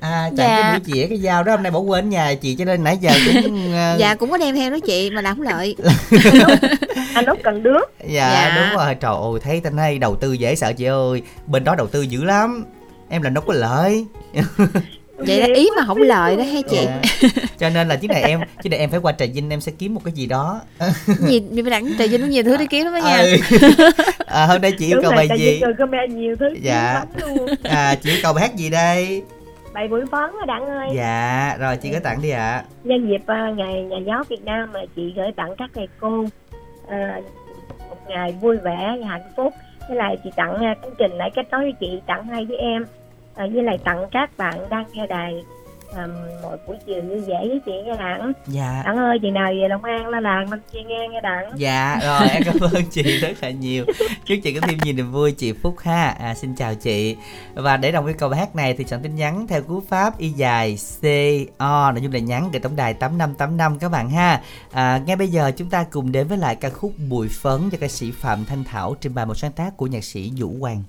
S1: à
S2: Dạ.
S1: chẳng cái buổi chĩa cái dao đó hôm nay bỏ quên ở nhà chị cho nên nãy giờ cũng ờ,
S2: dạ cũng có đem theo đó chị mà làm không lợi.
S14: Anh út cần đứa
S1: dạ,
S2: Dạ.
S1: đúng rồi. Trời ơi thấy tên hay đầu tư dễ sợ chị ơi. Bên đó đầu tư dữ lắm. Em làm đâu có lợi.
S2: Vậy là ý mà không lợi đó hay chị?
S1: Dạ. cho nên là chiếc này em chiếc này em phải qua trà vinh em sẽ kiếm một cái gì đó.
S2: Gì mình đặng trời vinh có nhiều thứ để kiếm lắm đó nha.
S1: Ừ. à, hôm nay chị yêu cầu bài gì?
S14: Nhiều thứ
S1: Dạ.
S14: lắm luôn.
S1: À chị yêu cầu bài hát gì đây
S14: bài buổi phấn á đặng ơi.
S15: Dạ, rồi chị có tặng đi ạ.
S14: nhân dịp à, ngày nhà giáo Việt Nam mà chị gửi tặng các thầy cô à, một ngày vui vẻ và hạnh phúc. Với lại chị tặng à, chương trình lại kết nối với chị tặng hai với em à, với lại tặng các bạn đang nghe đài à, mỗi buổi chiều vui vẻ với chị nghe đặng
S15: Dạ.
S14: đặng ơi chị nào về Long An la làng lên chị nghe nghe đặng
S15: Dạ, rồi em cảm ơn chị rất là nhiều. Chúc chị có thêm nhiều niềm vui chị Phúc ha. À, xin chào chị. Và để đồng với câu hát này thì soạn tin nhắn theo cú pháp y dài C O nội dung là nhắn gửi tổng đài 8585 các bạn ha. À, ngay bây giờ chúng ta cùng đến với lại ca khúc Bụi phấn do ca sĩ Phạm Thanh Thảo trình bày một sáng tác của nhạc sĩ Vũ Hoàng.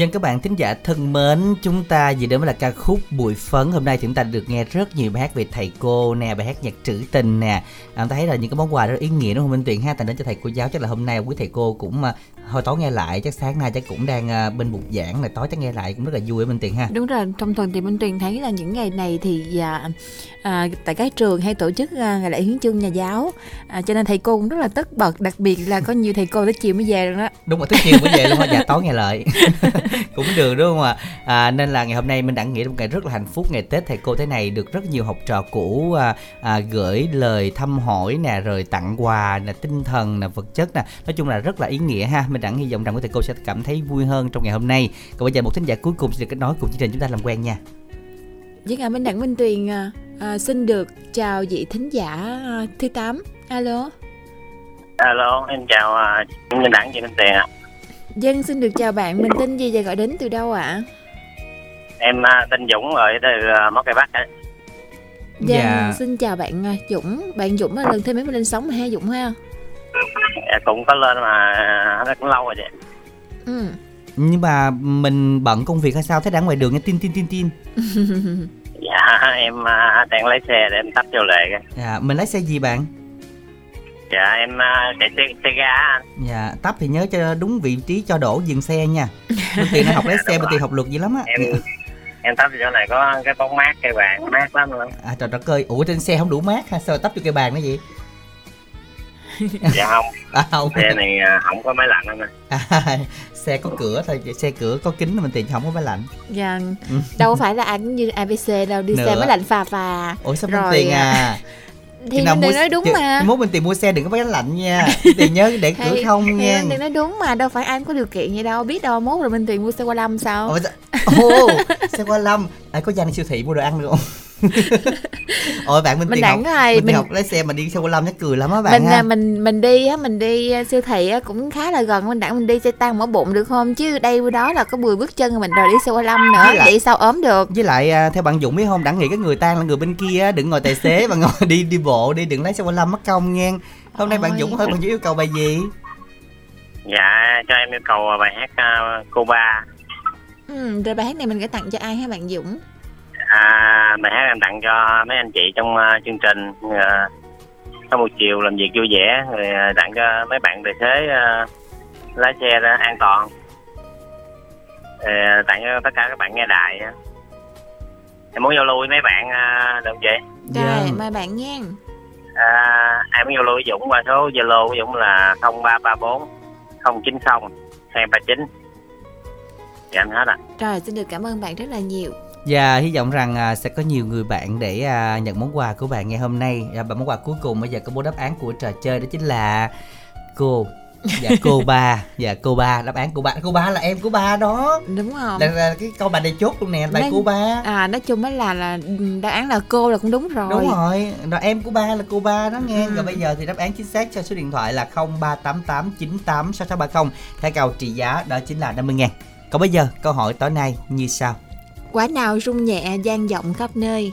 S15: Dân các bạn thính giả thân mến, chúng ta vừa đến với là ca khúc Bụi Phấn. Hôm nay chúng ta được nghe rất nhiều bài hát về thầy cô nè, bài hát nhạc trữ tình nè. À, ta thấy là những cái món quà rất ý nghĩa đúng không Minh Tuyền ha? Tặng đến cho thầy cô giáo chắc là hôm nay quý thầy cô cũng à, hồi tối nghe lại, chắc sáng nay chắc cũng đang à, bên bục giảng này tối chắc nghe lại cũng rất là vui Minh Tuyền ha.
S2: Đúng rồi, trong tuần thì Minh Tuyền thấy là những ngày này thì à, à, tại các trường hay tổ chức à, ngày lễ hiến chương nhà giáo à, cho nên thầy cô cũng rất là tất bật đặc biệt là có nhiều thầy cô tới chiều mới về rồi đó
S15: Đúng rồi, tới chiều mới về luôn dạ tối nghe lại.
S1: cũng được đúng không ạ? À, nên là ngày hôm nay mình đã nghĩ là một ngày rất là hạnh phúc ngày tết thầy cô thế này được rất nhiều học trò cũ à, à, gửi lời thăm hỏi nè rồi tặng quà nè tinh thần nè vật chất nè. Nói chung là rất là ý nghĩa ha. Mình đã hy vọng rằng quý thầy cô sẽ cảm thấy vui hơn trong ngày hôm nay. Còn bây giờ một thính giả cuối cùng sẽ được kết nối cùng chương trình chúng ta làm quen nha.
S2: Dân ạ, Minh Đặng Minh Tuyền à, à, xin được chào vị thính giả à, thứ 8 Alo.
S16: Alo em chào uh, Minh Đẳng chị Minh Tiền ạ
S2: Dân xin được chào bạn, mình tên gì và gọi đến từ đâu ạ?
S16: em uh, tên Dũng ở từ uh, Móng Cây Bắc.
S2: Dân
S1: Dạ.
S2: xin chào bạn à, Dũng Bạn Dũng là lần thêm mấy lên sóng mà ha Dũng ha
S16: Dạ, cũng có lên mà nó cũng lâu rồi chị
S2: ừ.
S1: nhưng mà mình bận công việc hay sao thế đã ngoài đường nghe tin tin tin tin
S16: dạ em đang lấy xe để em tắp vô lệ
S1: dạ mình lái xe gì bạn
S16: dạ em uh, chạy xe, xe ga anh.
S1: Dạ tắp thì nhớ cho đúng vị trí cho đổ dừng xe nha. Bên tiền nó học lái xe bên tiền học luật gì lắm á.
S16: Em em tắp vô này có cái bóng mát cây vàng mát lắm luôn.
S1: À trời đất ơi ủa trên xe không đủ mát ha sao tắp vô cây bàn nó vậy?
S16: Dạ không.
S1: À không.
S16: Xe này uh, không có máy lạnh anh ơi.
S1: à, xe có cửa thôi xe cửa có kính mình tiền không có máy lạnh.
S2: Dạ. Đâu phải là anh như ABC đâu Đi xe
S1: Nữa.
S2: mới lạnh phà phà
S1: ủa sao
S2: Rồi,
S1: tiền
S2: à, Thì mình đừng nói đúng
S1: thì-
S2: mà.
S1: Thì mốt bên tiền mua xe đừng có máy lạnh nha. Tiền nhớ để cửa
S2: Thì-
S1: không
S2: thì
S1: nha.
S2: Tuyền nói đúng mà đâu phải ai cũng có điều kiện vậy đâu. Biết đâu mốt rồi Minh Tuyền mua xe qua lâm sao?
S1: Ồ, xe qua lâm. Ai có đi siêu thị mua đồ ăn được không ôi bạn bên
S2: Mình
S1: học
S2: rồi,
S1: tiền
S2: mình-
S1: học lái xe mà đi xe qua lâm chắc cười lắm á bạn
S2: mình
S1: ha.
S2: à, mình mình đi á mình đi à, siêu thị á cũng khá là gần. Mình đặng mình đi xe tăng mở bụng được không? Chứ đây đó là có 10 bước chân rồi mình rồi đi xe qua lâm nữa.
S1: Với lại-
S2: vậy sao ốm được?
S1: với lại à, theo bạn Dũng biết không? Đặng nghĩ cái người tan là người bên kia á, đừng ngồi tài xế mà ngồi đi đi bộ đi đừng lái xe qua lâm mất công nha. Hôm nay bạn
S2: Ôi.
S1: Dũng hỏi bạn Dũng yêu cầu bài gì?
S16: Dạ cho em yêu cầu bài hát uh, cô ba
S2: ừ, rồi bài hát này mình gửi tặng cho ai ha bạn Dũng
S16: à, bài hát em tặng cho mấy anh chị trong uh, chương trình uh, sau một chiều làm việc vui vẻ rồi uh, tặng cho mấy bạn tài xế uh, lái xe ra an toàn. Rồi, uh, tặng cho tất cả các bạn nghe đài á. em muốn giao lưu với mấy bạn uh, được không chị?
S2: Rồi mời bạn nha.
S16: À, em muốn giao lưu với Dũng qua số Zalo của Dũng là 0334 090 239 dạ em hết ạ
S2: rồi xin được cảm ơn bạn rất là nhiều
S1: Và hy vọng rằng à, sẽ có nhiều người bạn để à, nhận món quà của bạn ngày hôm nay. À, và món quà cuối cùng bây giờ có bố đáp án của trò chơi đó chính là cô. Dạ cô ba, dạ cô ba, đáp án cô ba, cô ba là em của ba đó.
S2: đúng không
S1: Là, là cái câu bài này chốt luôn nè,
S2: Nói-
S1: cô ba.
S2: à nói chung á là là đáp án là cô là cũng đúng rồi
S1: Đúng rồi, rồi em của ba là cô ba đó nghe.
S2: Ừ.
S1: Rồi bây giờ thì đáp án chính xác cho số điện thoại là 0388986630. Thẻ cầu trị giá đó chính là 50 ngàn. Còn bây giờ câu hỏi tối nay như sau.
S2: Quả nào rung nhẹ gian vọng khắp nơi.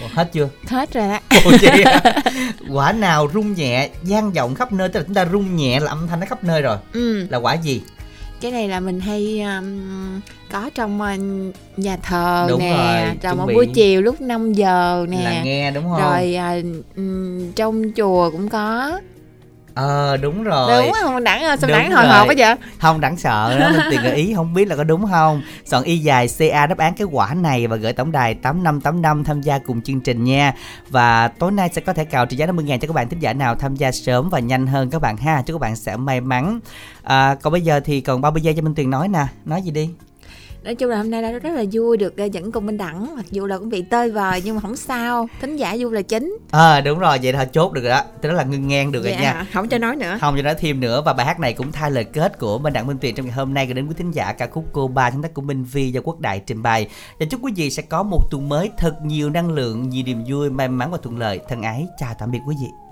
S1: Ủa, hết chưa?
S2: hết rồi đó
S1: à? quả nào rung nhẹ gian vọng khắp nơi tức là chúng ta rung nhẹ là âm thanh nó khắp nơi rồi.
S2: Ừ.
S1: Là quả gì?
S2: Cái này là mình hay um, có trong uh, nhà thờ
S1: Đúng
S2: nè
S1: rồi,
S2: rồi
S1: bị.
S2: buổi chiều lúc 5 giờ nè.
S1: Là nghe đúng không?
S2: Rồi à, ừm, trong chùa cũng có
S1: ờ đúng rồi.
S2: Đúng không đẳng sao
S1: Đúng
S2: đẳng hồi hộp quá vậy?
S1: Không đáng sợ đó mình tiền gợi ý không biết là có đúng không? Soạn y dài ca đáp án cái quả này và gửi tổng đài 8585 tham gia cùng chương trình nha. Và tối nay sẽ có thể cào trị giá 50 ngàn cho các bạn thính giả nào tham gia sớm và nhanh hơn các bạn ha. Chúc các bạn sẽ may mắn. À, còn bây giờ thì còn 30 giây cho Minh Tuyền nói nè. Nói gì đi
S2: nói chung là hôm nay đã rất là vui được uh, dẫn cùng bên đẳng mặc dù là cũng bị tơi vời nhưng mà không sao. Thính giả vui là chính.
S1: Ờ đúng rồi vậy là chốt được rồi đó. Tức là ngưng ngang được rồi
S2: Dạ,
S1: nha.
S2: không cho nói nữa.
S1: Không cho nói thêm nữa và bài hát này cũng thay lời kết của Minh Đặng Minh Tuyền trong ngày hôm nay gửi đến quý thính giả ca khúc cô ba sáng tác của Minh Vi do Quốc Đại trình bày. Và chúc quý vị sẽ có một tuần mới thật nhiều năng lượng nhiều niềm vui may mắn và thuận lợi. Thân ái chào tạm biệt quý vị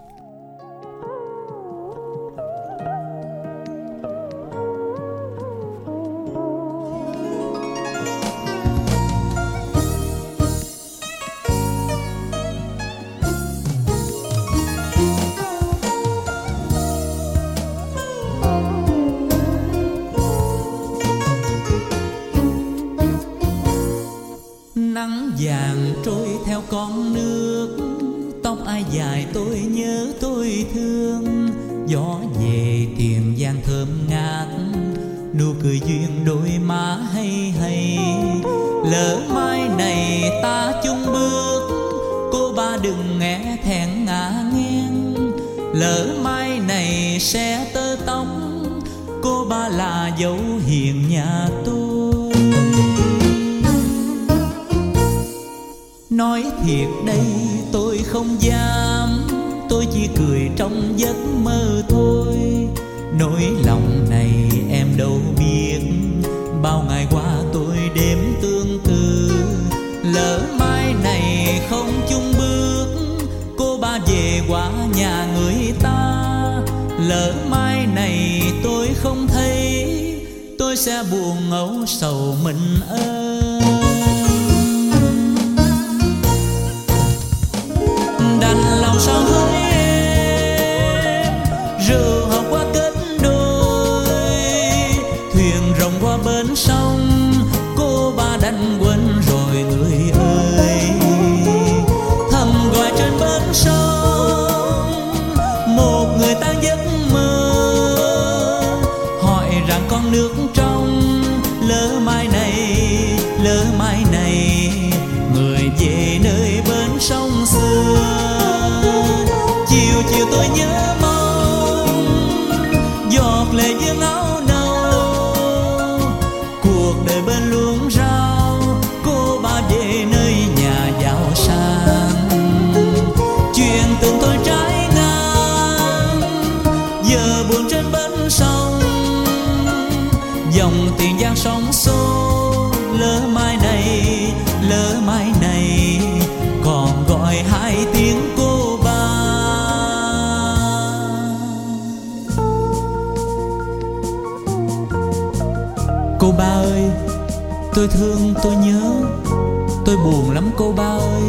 S6: trong giấc mơ thôi. Nỗi lòng này em đâu biết. Bao ngày qua tôi đêm tương tư lỡ mai này không chung bước, cô ba về qua nhà người ta. Lỡ mai này tôi không thấy, tôi sẽ buồn âu sầu mình ơi. tôi nhớ, Tôi buồn lắm cô ba ơi.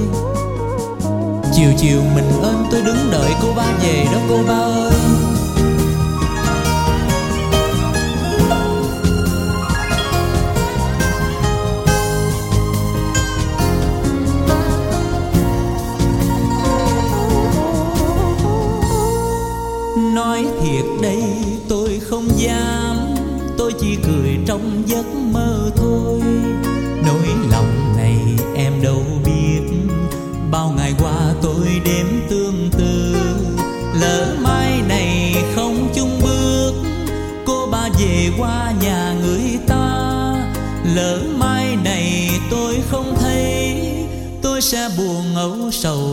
S6: Chiều chiều mình ơn tôi đứng đợi cô ba về đó cô ba ơi. Nói thiệt đây, tôi không dám. Tôi chỉ cười trong giấc mơ thôi.
S1: sâu